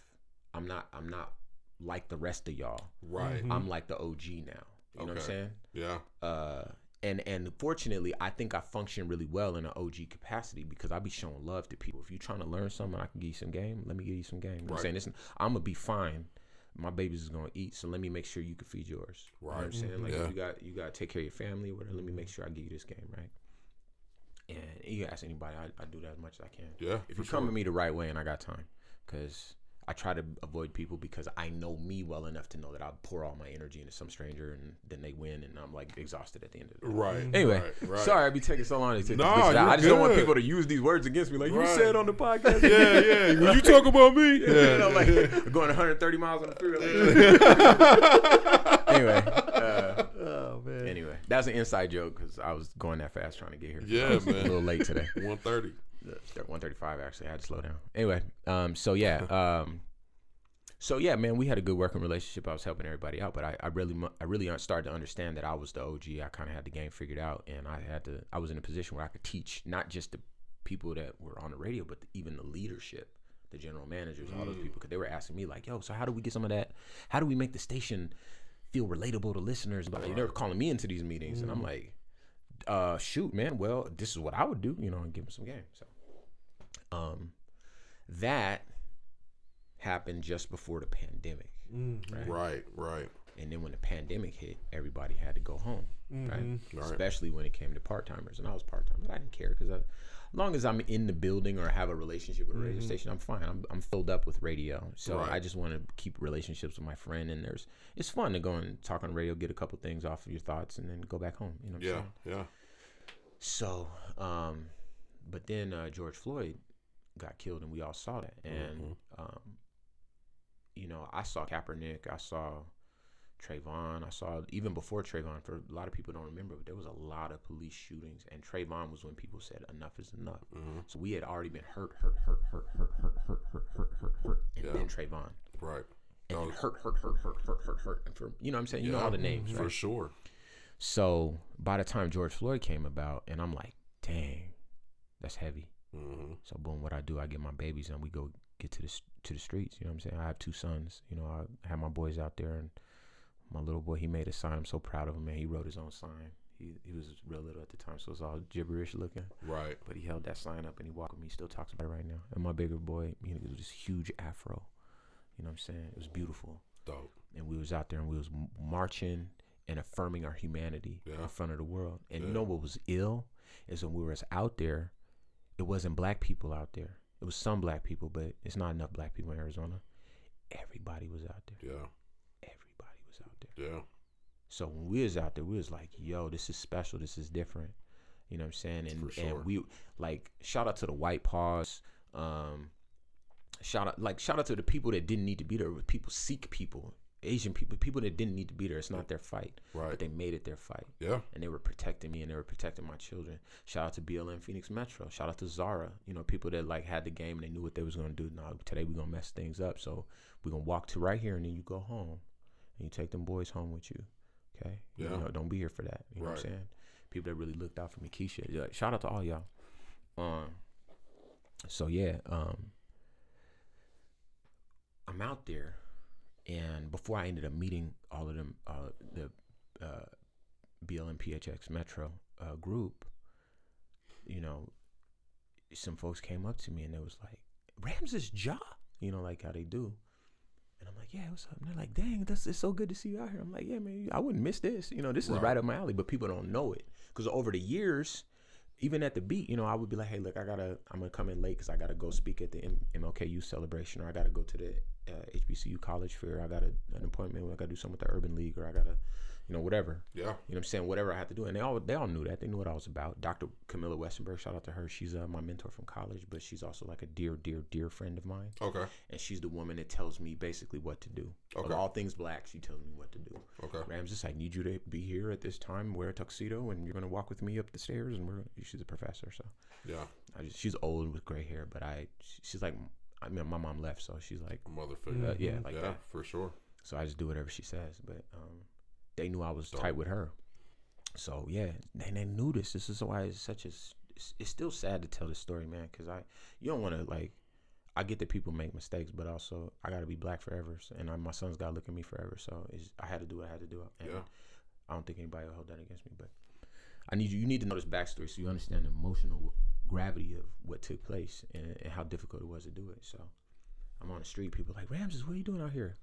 I'm not I'm not like the rest of y'all. Right. I'm like the OG now. You know what I'm saying? Yeah. uh, and and fortunately, I think I function really well in an OG capacity because I be showing love to people. If you're trying to learn something, I can give you some game. Let me give you some game. You know what I'm saying, listen, I'm gonna be fine. My babies is gonna eat, so let me make sure you can feed yours. You know I'm saying, like Yeah. if you got you got to take care of your family. Whatever. Let me make mm-hmm. sure I give you this game, right? And you ask anybody, I, I do that as much as I can. Yeah. If you come sure. to me the right way and I got time, because I try to avoid people because I know me well enough to know that I'll pour all my energy into some stranger and then they win and I'm like exhausted at the end of the day. Right. Anyway, Right. right. sorry I be taking so long to take Nah, this. I just don't want people to use these words against me. Like you said on the podcast. Yeah, yeah. <laughs> When you talk about me, <laughs> yeah, you know, like going 130 miles on the freeway. <laughs> anyway, uh, Oh man. anyway, that's an inside joke because I was going that fast trying to get here. Yeah, I was A little late today. one thirty. 135 actually. I had to slow down. Anyway, um, so yeah, <laughs> um, so yeah, man, we had a good working relationship. I was helping everybody out, but I, I really, I really started to understand that I was the OG. I kind of had the game figured out, and I had to. I was in a position where I could teach not just the people that were on the radio, but even the leadership, the general managers, all those people, because they were asking me like, "Yo, so how do we get some of that? How do we make the station feel relatable to listeners?" But they were calling me into these meetings, and I'm like, uh, "Shoot, man. Well, this is what I would do, you know, and give them some game." So, um, that happened just before the pandemic, right? Right, right. And then when the pandemic hit, everybody had to go home, right? Right. Especially when it came to part timers, and I was part time, but I didn't care because as long as I'm in the building or have a relationship with a radio station, I'm fine. I'm, I'm filled up with radio, so Right. I just want to keep relationships with my friend. And there's it's fun to go and talk on radio, get a couple things off of your thoughts, and then go back home. You know what I'm Yeah, saying? yeah. So, um, but then uh, George Floyd got killed, and we all saw that. And um, you know, I saw Kaepernick, I saw Trayvon, I saw even before Trayvon. For a lot of people don't remember, but there was a lot of police shootings, and Trayvon was when people said enough is enough. So we had already been hurt, hurt, hurt, hurt, hurt, hurt, hurt, hurt, hurt, hurt, hurt, and Yeah. then Trayvon. Right. And Oh, then hurt, hurt, hurt, hurt, hurt, hurt, hurt, and for you know what I'm saying, you know all the names, for right? sure. So by the time George Floyd came about, and I'm like, dang, that's heavy. Hmm So boom, what I do, I get my babies and we go get to the to the streets. You know what I'm saying? I have two sons. You know, I have my boys out there, and my little boy, he made a sign. I'm so proud of him, man. He wrote his own sign. He he was real little at the time, so it's all gibberish looking. Right. But he held that sign up and he walked with me. He still talks about it right now. And my bigger boy, you know, with this huge afro. You know what I'm saying? It was beautiful. Dope. And we was out there and we was marching and affirming our humanity Yeah. in front of the world. And Yeah. you know what was ill is when we was out there, it wasn't black people out there. It was some black people, but it's not enough black people in Arizona. Everybody was out there. Yeah. Everybody was out there. Yeah. So when we was out there, we was like, yo, this is special. This is different. You know what I'm saying? And sure. and we like shout out to the white paws. Um shout out like shout out to the people that didn't need to be there. People Sikh people, Asian people, people that didn't need to be there. It's not their fight. Right. But they made it their fight. Yeah. And they were protecting me and they were protecting my children. Shout out to BLM Phoenix Metro. Shout out to Zara. You know, people that like had the game and they knew what they was gonna do. Now today we're gonna mess things up. So we're gonna walk to right here and then you go home and you take them boys home with you. Okay? Yeah. You know, don't be here for that. You know what I'm saying? People that really looked out for me. Keisha. Yeah, shout out to all y'all. Um so yeah, um I'm out there and before I ended up meeting all of them uh the uh BLM PHX Metro uh, group, you know, some folks came up to me and they was like, Ramses Ja, you know, like how they do. And I'm like, yeah, what's up? And they're like, dang, that's it's so good to see you out here. I'm like, yeah, man, I wouldn't miss this. You know, this is Right. right up my alley, but people don't know it because over the years, even at the beat, you know, I would be like, hey, look, I gotta, I'm gonna come in late because I gotta go speak at the M- MLKU celebration, or I gotta go to the uh, HBCU college fair. I got an appointment. I gotta do something with the Urban League, or I gotta, you know, whatever. Yeah. You know what I'm saying? Whatever I had to do. And they all they all knew that. They knew what I was about. Dr. Camilla Westenberg, shout out to her. She's uh, my mentor from college, but she's also like a dear, dear, dear friend of mine. Okay. And she's the woman that tells me basically what to do. Okay. Of all things black, she tells me what to do. Okay. Ramses, I need you to be here at this time, wear a tuxedo, and you're gonna walk with me up the stairs. And we're she's a professor, so Yeah. I just, she's old with gray hair, but I she's like I mean my mom left, so she's like Mother figure. uh, yeah like yeah, that. for sure. So I just do whatever she says. But um, they knew I was tight with her. So yeah, they, they knew this. This is why it's such a. It's, it's still sad to tell this story, man, because I you don't want to like. I get that people make mistakes, but also I got to be black forever, and I, my son's got to look at me forever. So it's, I had to do what I had to do, and Yeah. I don't think anybody will hold that against me. But I need you. You need to know this backstory so you understand the emotional gravity of what took place and, and how difficult it was to do it. So I'm on the street. People are like Ramses, what are you doing out here?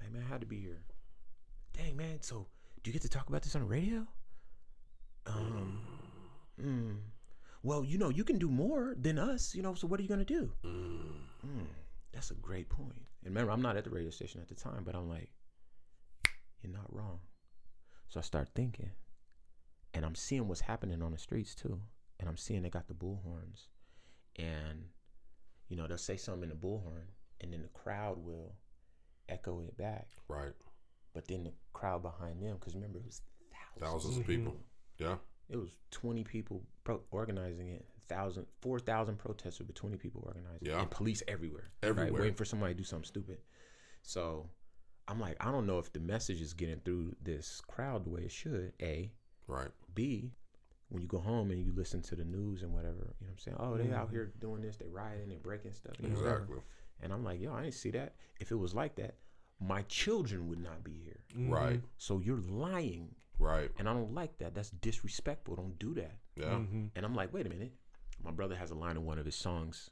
Like, man, I had to be here. Dang, man. So do you get to talk about this on the radio? Um. mm. Well, you know, you can do more than us. You know, so what are you gonna do? Mm, that's a great point. And remember, I'm not at the radio station at the time, but I'm like, you're not wrong. So I start thinking, and I'm seeing what's happening on the streets too. And I'm seeing they got the bullhorns, and you know they'll say something in the bullhorn, and then the crowd will echo it back. Right. But then the crowd behind them, because remember it was thousands. Thousands of mm-hmm. people. Yeah. It was 20 people pro- organizing it. Thousand, 4,000 protesters with 20 people organizing. it, Yeah. And police everywhere. Everywhere. Right? Waiting for somebody to do something stupid. So I'm like, I don't know if the message is getting through this crowd the way it should. A. Right. B. When you go home and you listen to the news and whatever, you know what I'm saying? Oh, they out mm-hmm. here doing this, they rioting, they breaking stuff. You know, whatever. Exactly. And I'm like, yo, I didn't see that. If it was like that, my children would not be here. Mm-hmm. Right. So you're lying. Right. And I don't like that. That's disrespectful. Don't do that. Yeah. Mm-hmm. And I'm like, wait a minute. My brother has a line in one of his songs.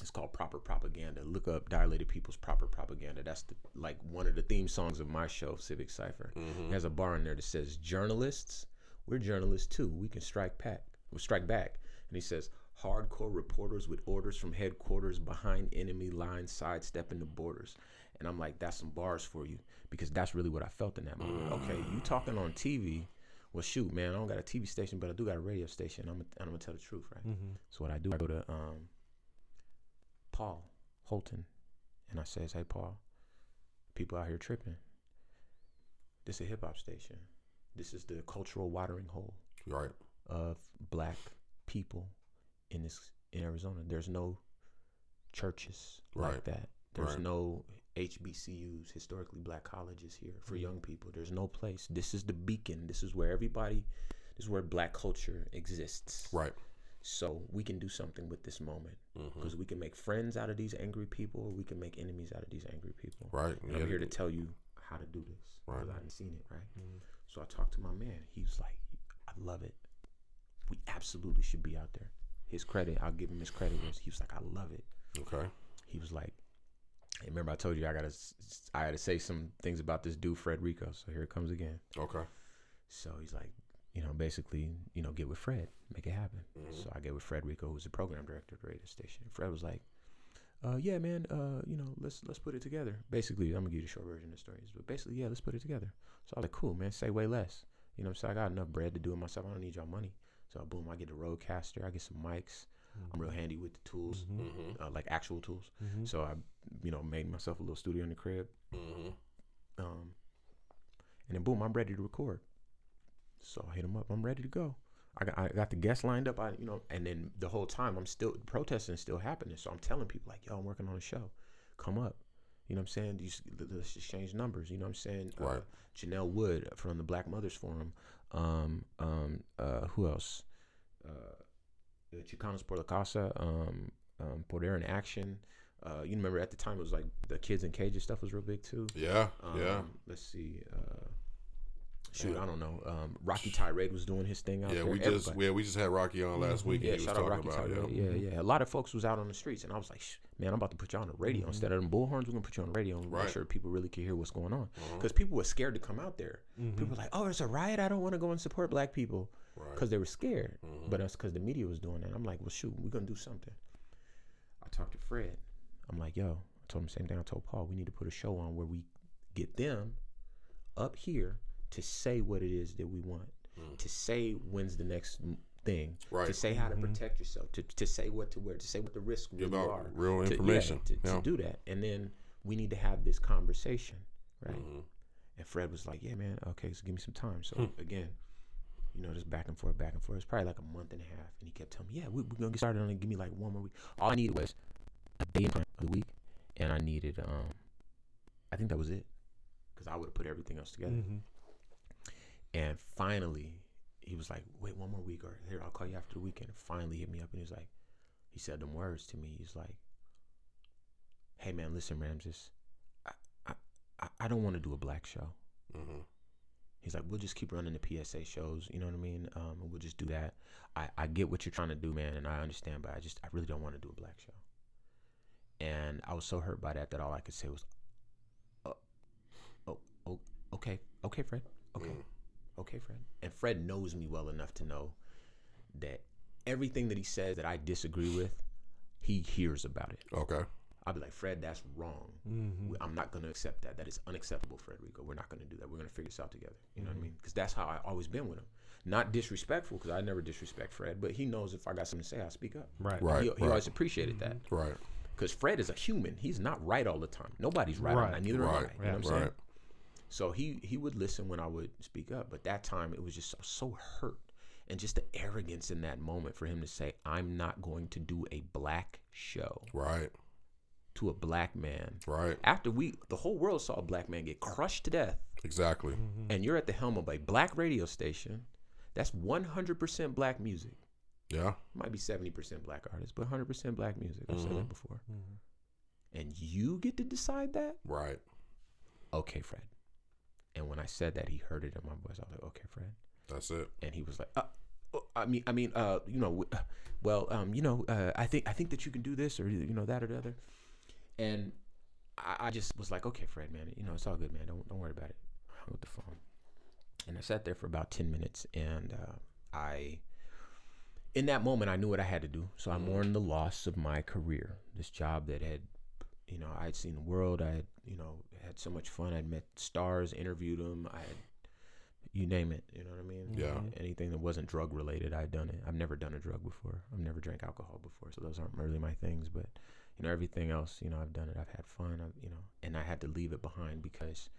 It's called Proper Propaganda. Look up Dilated Peoples' Proper Propaganda. That's the, like one of the theme songs of my show, Civic Cipher. Mm-hmm. He has a bar in there that says, "Journalists, we're journalists too. We can strike back. We strike back." And he says, "Hardcore reporters with orders from headquarters behind enemy lines, sidestepping the borders." And I'm like, "That's some bars for you," because that's really what I felt in that moment. Okay, you talking on TV. Well, shoot, man, I don't got a TV station, but I do got a radio station. I'm, I'm gonna tell the truth, right? So what I do, I go to um, Paul Holton, and I says, "Hey, Paul, people out here tripping. This is a hip hop station. This is the cultural watering hole Right. of black people in this in Arizona. There's no churches like that. There's Right. no HBCUs, historically black colleges here for Mm-hmm. young people. There's no place. This is the beacon. This is where everybody. This is where black culture exists. Right. So we can do something with this moment Mm-hmm. because we can make friends out of these angry people, or we can make enemies out of these angry people. Right. And. I'm here to tell you how to do this Right. because I hadn't seen it. Right. So I talked to my man. He was like, "I love it. We absolutely should be out there." His credit, I'll give him his credit. Was he was like, "I love it." Okay. He was like, "Remember I told you I gotta, I gotta say some things about this dude Fred Rico." So here it comes again. Okay. So he's like, you know, basically, you know, get with Fred, make it happen. So I get with Fred Rico, who's the program director of the radio station. Fred was like, uh, yeah, man, uh, you know, let's let's put it together. Basically, I'm gonna give you the short version of the story. But basically, yeah, let's put it together. So I was like, cool, man, say way less. You know what I'm saying? I got enough bread to do it myself. I don't need y'all money. So boom, I get the RodeCaster, I get some mics. I'm real handy with the tools, Mm-hmm. uh, like actual tools. So I, you know, made myself a little studio in the crib. Mm-hmm. Um, and then boom, I'm ready to record. So I hit him up. I'm ready to go. I got, I got the guests lined up. I, you know, and then the whole time I'm still protesting, still happening. So I'm telling people like, yo, I'm working on a show. Come up. You know what I'm saying? Just, let's just change numbers. You know what I'm saying? Right. Uh, Janelle Wood from the Black Mothers Forum. Um, um, uh, who else? Uh, Chicanos por la Causa. Um, um, Poder in Action. Uh, you remember at the time it was like the kids in cages stuff was real big too. Yeah. Um, yeah. Let's see. Uh, shoot, I don't know. Um, Rocky Tirade was doing his thing out Yeah. there. We just Everybody- yeah we just had Rocky on last week. and yeah, shout out talking Rocky about Tirade. yeah. Yeah, yeah. A lot of folks was out on the streets, and I was like, man, I'm about to put you on the radio instead of them bullhorns. We're gonna put you on the radio and Right. make sure people really can hear what's going on. Uh-huh. Because people were scared to come out there. People were like, oh, it's a riot. I don't want to go and support black people Right. because they were scared. But that's because the media was doing that. I'm like, well, shoot, we're gonna do something. I talked to Fred. I'm like, yo, I told him the same thing I told Paul. We need to put a show on where we get them up here to say what it is that we want, to say when's the next m- thing, to Mm. Say how to protect yourself, to, to say what to wear, to say what the risks Give really out are, real to- information. to, to Yeah. do that, and then we need to have this conversation, right? Mhm. And Fred was like, "Yeah, man. Okay, so give me some time." So Hmm. again, you know, just back and forth, back and forth. It's probably like a month and a half, and he kept telling me, "Yeah, we, we're gonna get started on it. Give me like one more week." All I needed was a day of the week, and I needed, um, I think that was it, because I would have put everything else together. Mm-hmm. And finally, he was like, "Wait one more week, or here I'll call you after the weekend." And finally, hit me up, and he was like, he said them words to me. He's like, "Hey man, listen, Ramses, I I, I- don't want to do a black show." Mhm. He's like, we'll just keep running the PSA shows, you know what I mean? Um, and we'll just do that. I, I get what you're trying to do, man, and I understand, but I just I really don't want to do a black show. And I was so hurt by that that all I could say was, oh, oh, oh okay, okay, Fred, okay, Mm. okay, Fred. And Fred knows me well enough to know that everything that he says that I disagree with, he hears about it. Okay. I'll be like, Fred, that's wrong. Mm-hmm. I'm not going to accept that. That is unacceptable, Frederico. We're not going to do that. We're going to figure this out together. You know what I mean? Because that's how I always been with him. Not disrespectful, because I never disrespect Fred, but he knows if I got something to say, I'll speak up. Right. Right. He, he right. always appreciated that. Right. Because Fred is a human. He's not right all the time. Nobody's right, all Right. the time. Neither am I. Right. You know what I'm saying? So he he would listen when I would speak up, but that time it was just so, so hurt, and just the arrogance in that moment for him to say, "I'm not going to do a black show Right. to a black man." Right. After we, the whole world saw a black man get crushed to death, Exactly. and you're at the helm of a black radio station, that's 100% black music. Yeah. Might be 70% black artists, but 100% black music. I've said that before. and you get to decide that? Right. Okay, Fred. And when I said that, he heard it in my voice. I was like, okay, Fred. That's it. And he was like, uh, uh, I mean, I mean, uh, you know, <sighs> well, um, you know, uh, I think I think that you can do this or you know that or the other. And I, I just was like, okay, Fred, man, you know, it's all good, man. Don't don't worry about it. I hung up the phone, and I sat there for about ten minutes, and uh, I, in that moment, I knew what I had to do. So I mm-hmm. mourned the loss of my career, this job that had, you know, I had seen the world. I had, you know, had so much fun. I'd met stars, interviewed them. I had, you name it. You know what I mean? Yeah. Anything that wasn't drug related, I'd done it. I've never done a drug before. I've never drank alcohol before, so those aren't really my things. But you know, everything else, you know, I've done it. I've had fun. I've, you know, and I had to leave it behind because,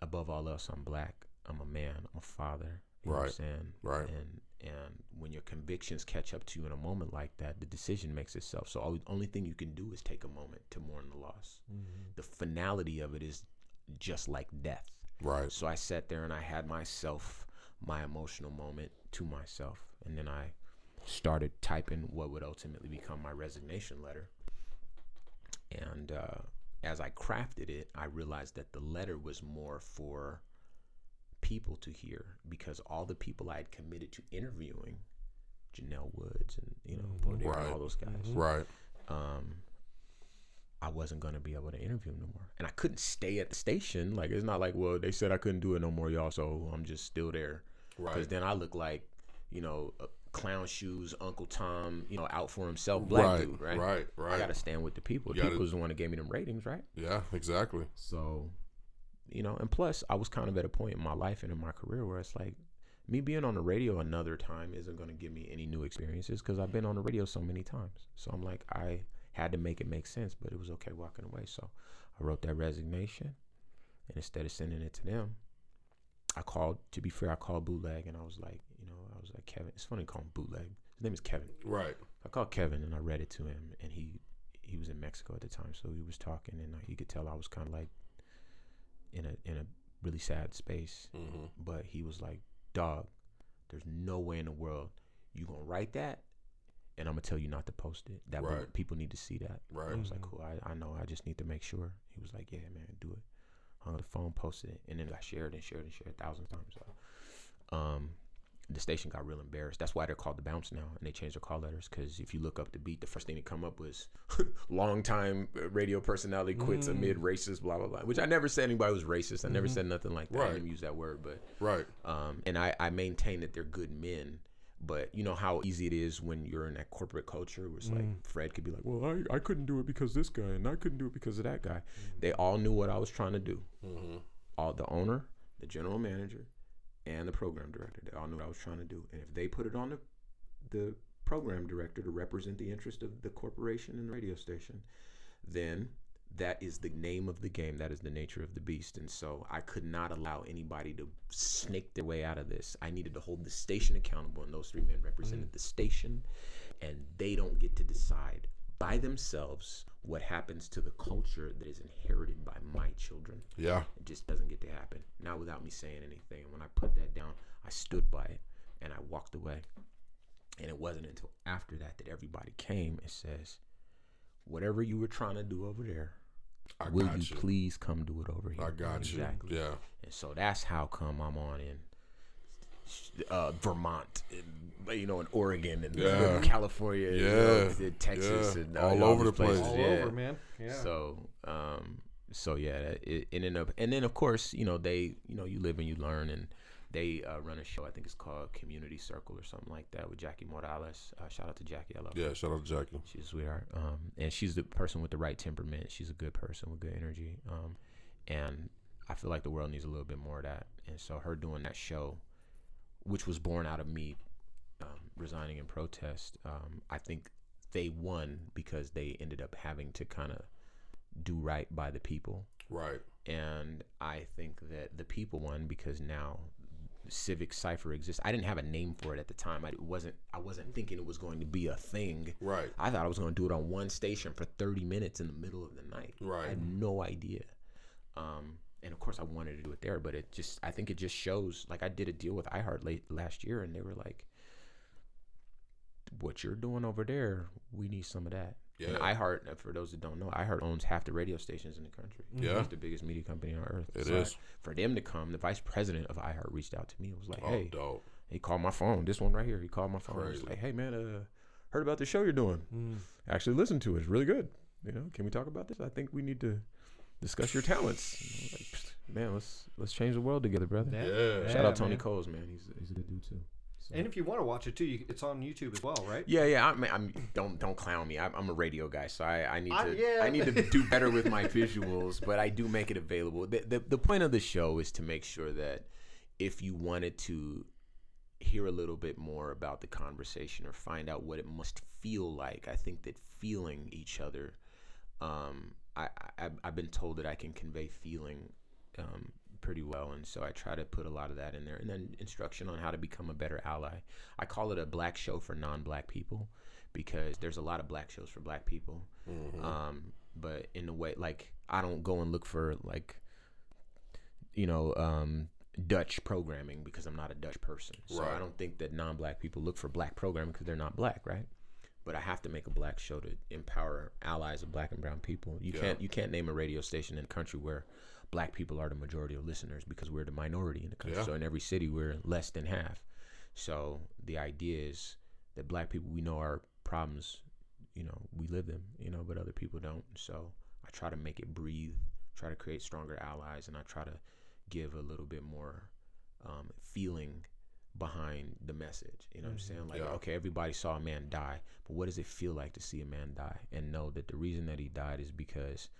above all else, I'm black. I'm a man. I'm a father. You know what I'm Right. saying? Right. And and when your convictions catch up to you in a moment like that, the decision makes itself. So all, only thing you can do is take a moment to mourn the loss. The finality of it is just like death. Right. So I sat there and I had myself, my emotional moment to myself. And then I started typing what would ultimately become my resignation letter. And uh, as I crafted it, I realized that the letter was more for people to hear because all the people I had committed to interviewing, Janelle Woods and, you know, Bodega Right. and all those guys, Right. um, I wasn't gonna be able to interview no more, and I couldn't stay at the station. Like it's not like, well, they said I couldn't do it no more, y'all, so I'm just still there. Right? Because then I look like, you know, uh, clown shoes, Uncle Tom, you know, out for himself, black Right. dude, right? Right. Right. I gotta stand with the people. The people's the one that gave me them ratings, right? Yeah. Exactly. So, you know, and plus, I was kind of at a point in my life and in my career where it's like, me being on the radio another time isn't going to give me any new experiences because I've been on the radio so many times. So I'm like, I had to make it make sense, but it was okay walking away. So I wrote that resignation, and instead of sending it to them, I called. To be fair, I called Bootleg, and I was like, you know, I was like, Kevin. It's funny calling Bootleg. His name is Kevin. Right. I called Kevin and I read it to him, and he he was in Mexico at the time, so he was talking, and uh, he could tell I was kind of like in a in a really sad space. Mm-hmm. But he was like, "Dog, there's no way in the world you gonna write that, and I'm gonna tell you not to post it. That Right. people need to see that." Right. I was like, "Cool, I, I know. I just need to make sure." He was like, "Yeah, man, do it." Hung up the phone, posted it, and then I shared and shared and shared a thousand times. So, um, the station got real embarrassed. That's why they're called the Bounce now, and they changed their call letters. Because if you look up the beat, the first thing that come up was <laughs> "longtime radio personality quits amid racist blah blah blah." Which I never said anybody was racist. I never said nothing like that. I Right. didn't use that word, but Right. um, and I, I maintain that they're good men. But you know how easy it is when you're in that corporate culture where it's like Fred could be like, well, I, I couldn't do it because this guy, and I couldn't do it because of that guy. They all knew what I was trying to do. Mm-hmm. All the owner, the general manager, and the program director. They all knew what I was trying to do. And if they put it on the the program director to represent the interest of the corporation and the radio station, then that is the name of the game. That is the nature of the beast. And so I could not allow anybody to snake their way out of this. I needed to hold the station accountable, and those three men represented mm. the station, and they don't get to decide by themselves what happens to the culture that is inherited by my children. Yeah. It just doesn't get to happen. Not without me saying anything. And when I put that down, I stood by it and I walked away. And it wasn't until after that that everybody came and says, whatever you were trying to do over there, I will got you, you. please come do it over here? I got exactly. you. Yeah. And so that's how come I'm on in uh, Vermont, and, you know, in Oregon, and Yeah. California, you know, Yeah. Texas, Yeah. and All over the place. all yeah. over, man. Yeah. So, um, so yeah, that- it, it ended up, and then of course, you know, they, you know, you live and you learn, and they uh, run a show. I think it's called Community Circle or something like that with Jackie Morales. Uh, shout out to Jackie, I love her. Yeah. Shout out to Jackie. She's a sweetheart. Um, and she's the person with the right temperament. She's a good person with good energy. Um, and I feel like the world needs a little bit more of that. And so her doing that show, which was born out of me um, resigning in protest, um, I think they won because they ended up having to kind of do right by the people. Right. And I think that the people won because now Civic Cipher exists. I didn't have a name for it at the time. I wasn't. I wasn't thinking it was going to be a thing. Right. I thought I was going to do it on one station for 30 minutes in the middle of the night. Right. I had no idea. Um, and of course, I wanted to do it there, but it just, I think it just shows. Like, I did a deal with iHeart late last year, and they were like, what you're doing over there, we need some of that. And Yeah. iHeart, uh, for those that don't know, iHeart owns half the radio stations in the country. Yeah. It's the biggest media company on earth. It so is. For them to come, the vice president of iHeart reached out to me. and was like, Oh, hey, dope. he called my phone. This one right here. He called my phone. He was like, hey, man, uh, heard about the show you're doing. Mm. Actually, listen to it. It's really good. You know, can we talk about this? I think we need to discuss your talents. And I was like, "Psst, man, let's let's change the world together, brother. Yeah. Yeah. Shout out Tony man. Coles, man. He's he's a good dude too. So- And if you want to watch it too, you, it's on YouTube as well, right? yeah, yeah. I'm, I'm don't don't clown me. I'm, I'm a radio guy, so I, I need I- to yeah. I need to do better with my <laughs> visuals, but I do make it available. The, the the point of the show is to make sure that if you wanted to hear a little bit more about the conversation or find out what it must feel like, I think that feeling each other. Um, I, I I've been told that I can convey feeling um, pretty well, and so I try to put a lot of that in there, and then instruction on how to become a better ally. I call it a black show for non-black people because there's a lot of black shows for black people, Mhm. um, but in a way, like I don't go and look for like you know um, Dutch programming because I'm not a Dutch person, so Right. I don't think that non-black people look for black programming because they're not black, right? But I have to make a black show to empower allies of black and brown people. You Yeah. can't you can't name a radio station in a country where black people are the majority of listeners because we're the minority in the country. Yeah. So in every city we're less than half. So the idea is that black people we know our problems, you know, we live them, you know, but other people don't. So I try to make it breathe, try to create stronger allies, and I try to give a little bit more um, feeling behind the message. You know what I'm saying? Like, Yeah. okay, everybody saw a man die, but what does it feel like to see a man die and know that the reason that he died is because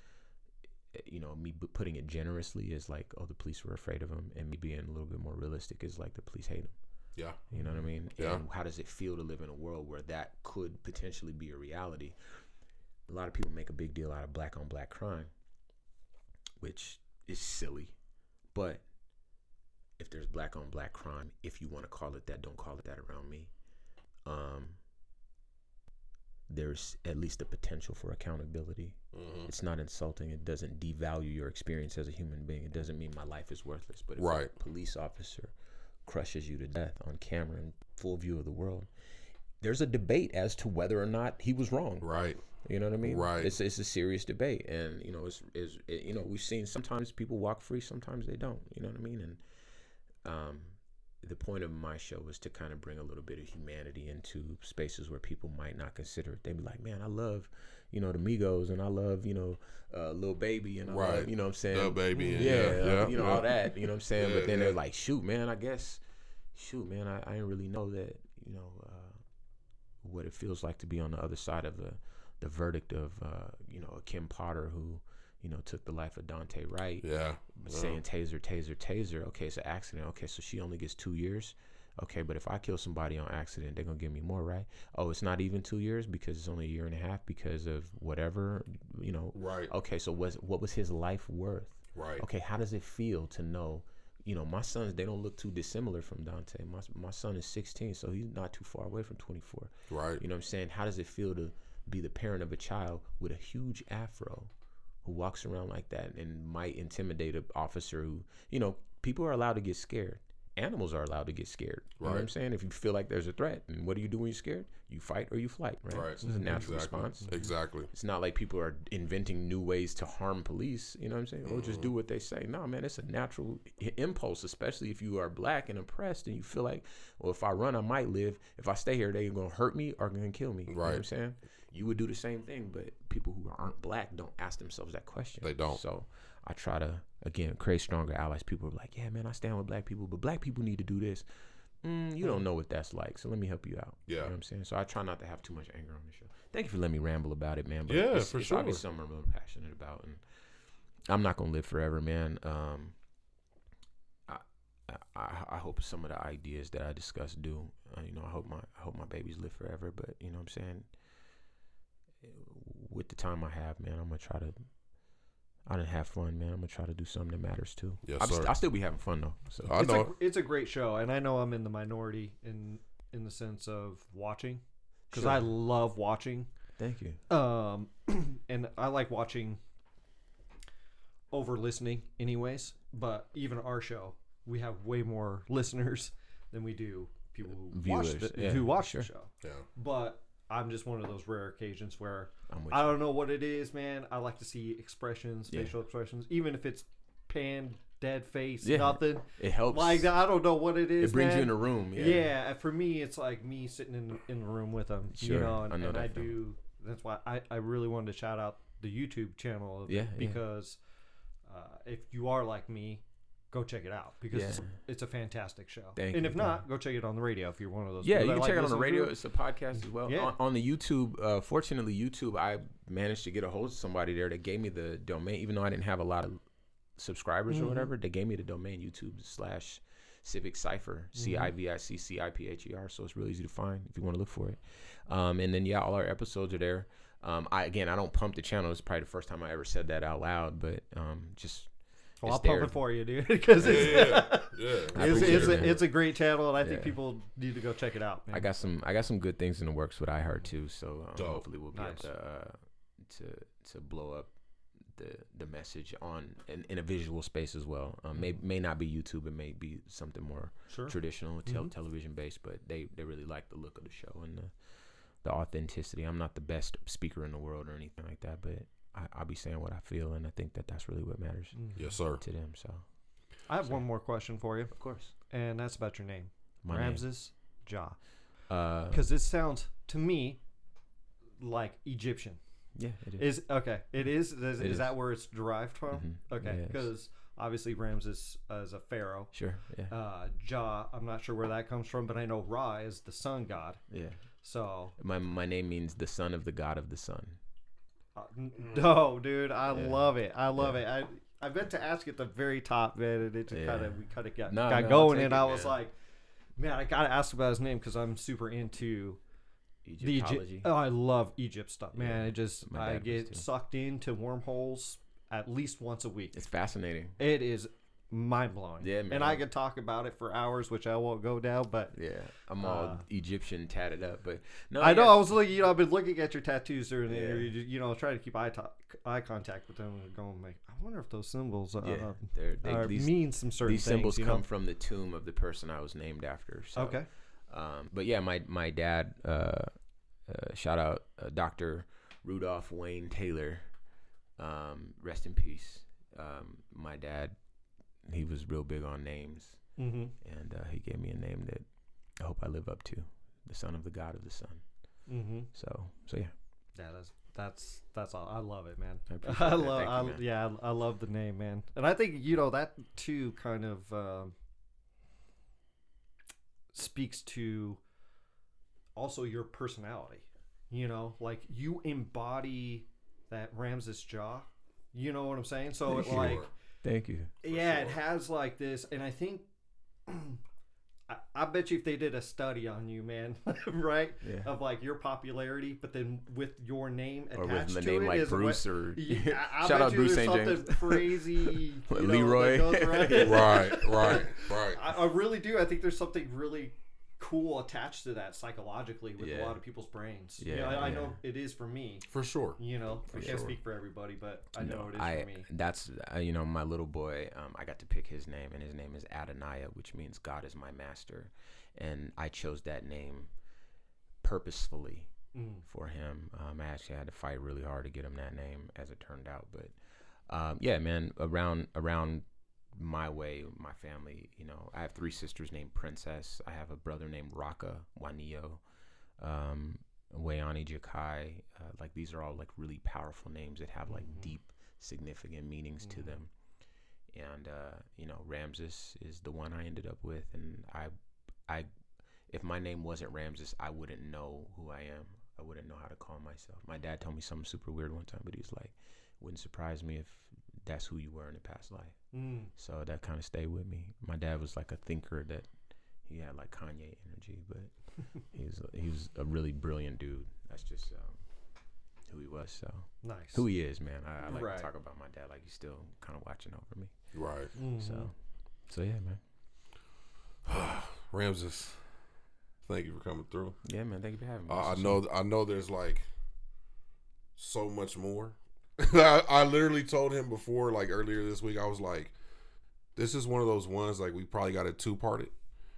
you know, me putting it generously is like, oh, the police were afraid of him, and me being a little bit more realistic is like the police hate him. Yeah. You know what I mean? Yeah. And how does it feel to live in a world where that could potentially be a reality? A lot of people make a big deal out of black on black crime, which is silly. But if there's black on black crime, if you want to call it that, don't call it that around me. Um, there's at least a potential for accountability. Mhm. It's not insulting. It doesn't devalue your experience as a human being. It doesn't mean my life is worthless. But if Right. a police officer crushes you to death on camera in full view of the world, there's a debate as to whether or not he was wrong. Right. You know what I mean? Right. It's it's a serious debate, and you know, it's, is it, you know we've seen sometimes people walk free, sometimes they don't. You know what I mean? And um, the point of my show is to kind of bring a little bit of humanity into spaces where people might not consider it. They'd be like, "Man, I love, you know, the Migos, and I love, you know, uh, Lil Baby, and I Right. love, you know, what I'm saying, The baby. Yeah, yeah. uh, Yeah. you know all that. You know what I'm saying? Yeah, but then they're like, shoot, man, I guess, shoot, man, I, I didn't really know that, you know, uh, what it feels like to be on the other side of the the verdict of, uh, you know, a Kim Potter who, you know, took the life of Daunte Wright, Yeah. saying taser, taser, taser. Okay, it's an accident. Okay, so she only gets two years. Okay, but if I kill somebody on accident, they're gonna give me more, right? Oh, it's not even two years because it's only a year and a half because of whatever, you know. Right. Okay, so was what was his life worth? Right. okay how does it feel to know you know my sons they don't look too dissimilar from daunte my, my son is 16 so he's not too far away from 24 Right. you know what i'm saying how does it feel to be the parent of a child with a huge afro who walks around like that and might intimidate an officer who you know people are allowed to get scared animals are allowed to get scared you know what i'm saying if you feel like there's a threat and what do you do when you're scared you fight or you flight right, Right. this is a natural exactly. response Exactly. it's not like people are inventing new ways to harm police. You know what I'm saying? Or just do mm. what they say. No, man, it's a natural impulse, especially if you are black and oppressed and you feel like, well, if I run, I might live. If I stay here, they're going to hurt me or going to kill me. You know what I'm saying? You would do the same thing, but people who aren't black don't ask themselves that question. They don't. So I try to, again, create stronger allies. People are like, yeah, man, I stand with black people, but black people need to do this. Mm, you don't know what that's like, so let me help you out. You Yeah. know what I'm saying? So I try not to have too much anger on the show. Thank you for letting me ramble about it, man. But Yeah, it's, for it's sure. obviously something I'm really passionate about, and I'm not gonna live forever, man. Um, I, I I hope some of the ideas that I discuss do. Uh, you know, I hope my I hope my babies live forever. But you know, what I'm saying, with the time I have, man, I'm gonna try to. I didn't have fun, man. I'm gonna try to do something that matters too. Yes, I'm sir. st- I'll still be having fun though. So I it's know. A, it's a great show, and I know I'm in the minority in in the sense of watching because Sure. I love watching. thank you. Um, <clears throat> and I like watching over listening, anyways. But even our show, we have way more <laughs> listeners than we do people who watch the, yeah, who watch sure. the show. Yeah. But I'm just one of those rare occasions where I'm with I don't know what it is, man. I like to see expressions, Yeah. facial expressions, even if it's pan, dead face, Yeah. nothing. It helps. Like I don't know what it is. it brings man. you in a room. Yeah. Yeah. for me, it's like me sitting in in the room with them. You know, and I know and I do. That's why I I really wanted to shout out the YouTube channel. Of Yeah, it yeah. because uh, if you are like me. Go check it out because it's, Yeah. it's a fantastic show. Thank and you, if not, go check it on the radio if you're one of those. Yeah, you can like check it on the radio. it. It's a podcast as well. Yeah. On, on the YouTube, uh, fortunately, YouTube, I managed to get a hold of somebody there that gave me the domain, even though I didn't have a lot of subscribers Mhm. or whatever. They gave me the domain YouTube slash Civic Cipher, C I V I C C I P H E R. So it's really easy to find if you want to look for it. Um, and then yeah, all our episodes are there. Um, I again, I don't pump the channel. It's probably the first time I ever said that out loud, but um, just Well, I'll it's pump it for you, dude, <laughs> because it's Yeah, yeah. <laughs> It's, it's, it, a, it's a great channel, and I think people need to go check it out. Man. I got some I got some good things in the works with iHeart too, so um, hopefully we'll be Nice. able to uh, to to blow up the the message on in, in a visual space as well. Um, may may not be YouTube, it may be something more sure. traditional tel- Mhm. television based, but they they really like the look of the show and the the authenticity. I'm not the best speaker in the world or anything like that, but I, I'll be saying what I feel, and I think that that's really what matters Mhm. Yes, sir. to them. So I have one more question for you, of course, and that's about your name, my name. Ramses Ja, Uh, because this sounds to me like Egyptian. yeah, it is. Is okay. It is. Is, It is is. that where it's derived from? Mhm. Okay, Yeah, it's- because obviously Ramses uh, is a pharaoh. Sure. Yeah. Uh, Ja, I'm not sure where that comes from, but I know Ra is the sun god. yeah. So My my name means the son of the god of the sun. Uh, <laughs> no, dude, I Yeah. love it. I love it. I I meant to ask at the very top, man, and it just Yeah. kind of we kind of got No, got no, going, and it, I was man. like, man, I gotta ask about his name because I'm super into the Egypt. Egyptology. Oh, I love Egypt stuff, man. Yeah, It just I get sucked into wormholes at least once a week. It's fascinating. It is mind blowing. Yeah, And. I could talk about it for hours, which I won't go down, but. Yeah, I'm all Uh, Egyptian tatted up, but no, I know. I was looking. You know, I've been looking at your tattoos during the Yeah. interview. You know, trying to keep eye to- eye contact with them and going like, I wonder if those symbols uh, Yeah, they're, they, are, these mean some certain these symbols things. Know? come from the tomb of the person I was named after. So, okay. Um, but yeah, my my dad, uh, uh, shout out uh, Doctor Rudolph Wayne Taylor, um, rest in peace. Um, my dad, he was real big on names, Mm-hmm. and uh, he gave me a name that I hope I live up to, the son of the god of the sun. Mm-hmm. So, so yeah, Yeah, that's that's that's all. I love it, man. I <laughs> appreciate I that. love. Thank you, man. yeah, I, I love the name, man. And I think you know that too kind of um, speaks to also your personality. You know, like you embody that Ramses Ja. You know what I'm saying? So it, <laughs> like. Sure. thank you. yeah, it has like this, and I think. <clears throat> I, I bet you if they did a study on you, man, <laughs> right, Yeah. of like your popularity, but then with your name Or attached with the to name it like is what- or <laughs> Yeah, <laughs> I, I shout bet out you Bruce St. James. crazy, you know, that Leroy. Right, right, right. I, I really do. I think there's something really cool attached to that psychologically with a lot of people's brains. you Yeah, know, I, I know it is for me. For sure. You know, I For can't sure. speak for everybody, but I know it is I for me. that's uh, you know my little boy. Um, I got to pick his name, and his name is Adonaiah, which means God is my master, and I chose that name purposefully Mm. for him. Um, I actually had to fight really hard to get him that name, as it turned out. But um, yeah, man, around around my way, my family, you know, I have three sisters named Princess. I have a brother named Raka Wanio, um, Wayani Jakai. Uh, like these are all like really powerful names that have like Mhm. deep, significant meanings to Mhm. them. And uh, you know, Ramses is the one I ended up with, and I, I, if my name wasn't Ramses, I wouldn't know who I am. I wouldn't know how to call myself. My dad told me something super weird one time, but he was like, "Wouldn't surprise me if that's who you were in a past life." Mm. So that kind of stayed with me. My dad was like a thinker that he had like Kanye energy, but <laughs> he was he was a really brilliant dude. That's just um, who he was. So Nice. who he is, man. I, I like Right. to talk about my dad like he's still kind of watching over me. Right. Mhm. So so yeah, man. <sighs> Ramses, thank you for coming through. Yeah, man. Thank you for having me. I, I know I know there's like so much more. <laughs> I, I literally told him before, like earlier this week, I was like, this is one of those ones like we probably got it two parted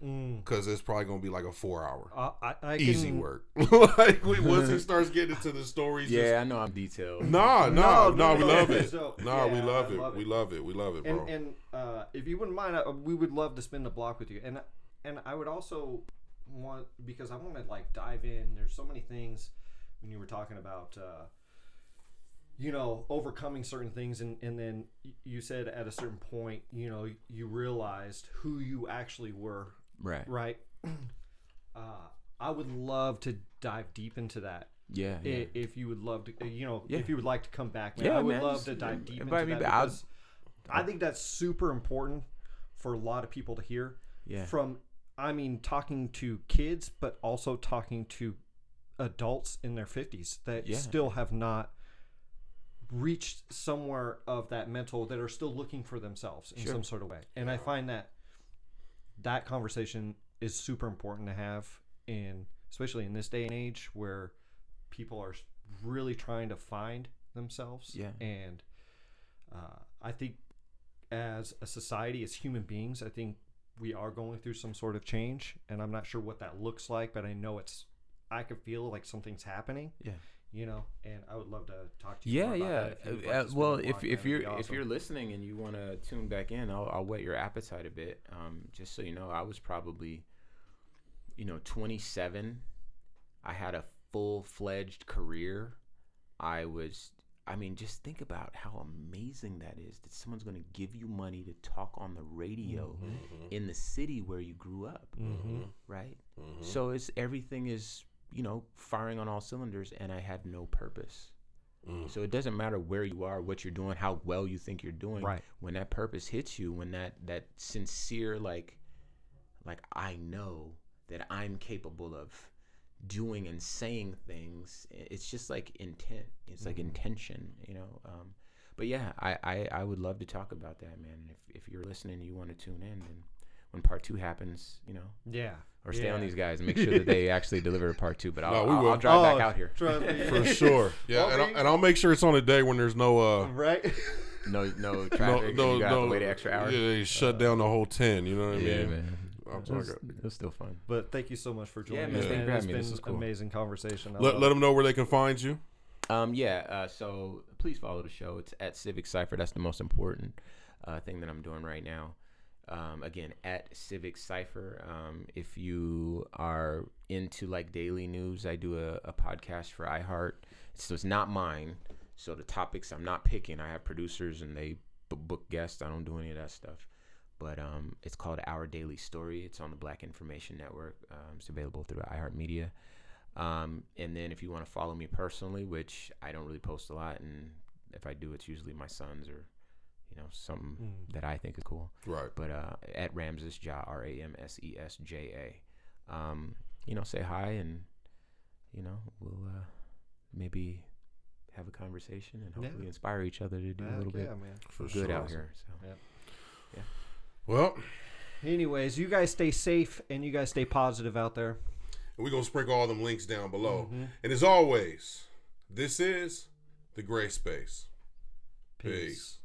Mm. because it's probably gonna be like a four hour Uh, I, I easy can, work. <laughs> <laughs> like we, once he starts getting into the stories, just- Yeah, I know I'm detailed. Nah, No, nah, nah, no, we no, love it. So, nah, we yeah, love I it. love We love it. We love it, bro. And and uh, if you wouldn't mind, uh, we would love to spin the block with you. And and I would also want because I want to like dive in. There's so many things when you were talking about. Uh, you know, overcoming certain things, and, and then you said at a certain point, you know, you realized who you actually were, Right. right? <clears throat> Uh, I would love to dive deep into that Yeah. yeah. if you would love to, uh, you know, Yeah. if you would like to come back, man, Yeah, I would man, love just to dive deep invite into me that. I'll- I think that's super important for a lot of people to hear. Yeah. From, I mean, talking to kids, but also talking to adults in their fifties that Yeah. still have not reached somewhere of that mental that are still looking for themselves in Sure. some sort of way. And I find that that conversation is super important to have in especially in this day and age where people are really trying to find themselves Yeah. and uh, i think as a society as human beings i think we are going through some sort of change and i'm not sure what that looks like but i know it's i can feel like something's happening Yeah. You know and i would love to talk to you Yeah, yeah. if Uh, uh, well, if if you're be if you're listening and you want to tune back in, I'll I'll whet your appetite a bit. Um, just so you know, I was probably, you know, 27. I had a full fledged career. I was. I mean, just think about how amazing that is. That someone's going to give you money to talk on the radio in the city where you grew up, Mhm. right? So it's everything is you know firing on all cylinders, and I had no purpose. Mm. So it doesn't matter where you are, what you're doing, how well you think you're doing. Right. When that purpose hits you, when that that sincere like like I know that I'm capable of doing and saying things, it's just like intent. It's like intention, you know. Um, but yeah, I, I I would love to talk about that, man. And if if you're listening, you want to tune in, then when part two happens, you know, yeah or stay on these guys and make <laughs> sure that they actually deliver a part two. But I'll, No, we I'll, will. I'll drive Oh, back out here. trust me. For <laughs> sure. Yeah, and, I'll, and I'll make sure it's on a day when there's no uh right <laughs> No, no no traffic. no you got no to wait an extra hour. Yeah, they shut down the whole ten. You know what I Yeah, mean? man. I'm It was, talking- it was still fun. But thank you so much for joining man, us. thank you man. for It's having me. been This is cool. amazing conversation. I Let, love let it. them know where they can find you. Um, yeah. Uh, so please follow the show. It's at Civic Cipher. That's the most important uh, thing that I'm doing right now. Um, again, at Civic Cipher. Um, if you are into like daily news, I do a, a podcast for iHeart. So it's not mine. So the topics I'm not picking. I have producers and they book guests. I don't do any of that stuff. But um, it's called Our Daily Story. It's on the Black Information Network. Um, it's available through iHeartMedia. Um, and then if you want to follow me personally, which I don't really post a lot, and if I do, it's usually my sons or you know something Mm. that I think is cool. Right. But uh, at Ramses Ja R A M S E S J A, um, you know, say hi and you know we'll uh, maybe have a conversation and Yeah. hopefully inspire each other to do a little yeah, bit man. For good sure. out here. So yeah. Well, Anyways, you guys stay safe and you guys stay positive out there. we're gonna sprinkle all them links down below. Mhm. And as always, this is the Gray Space. Peace. Peace.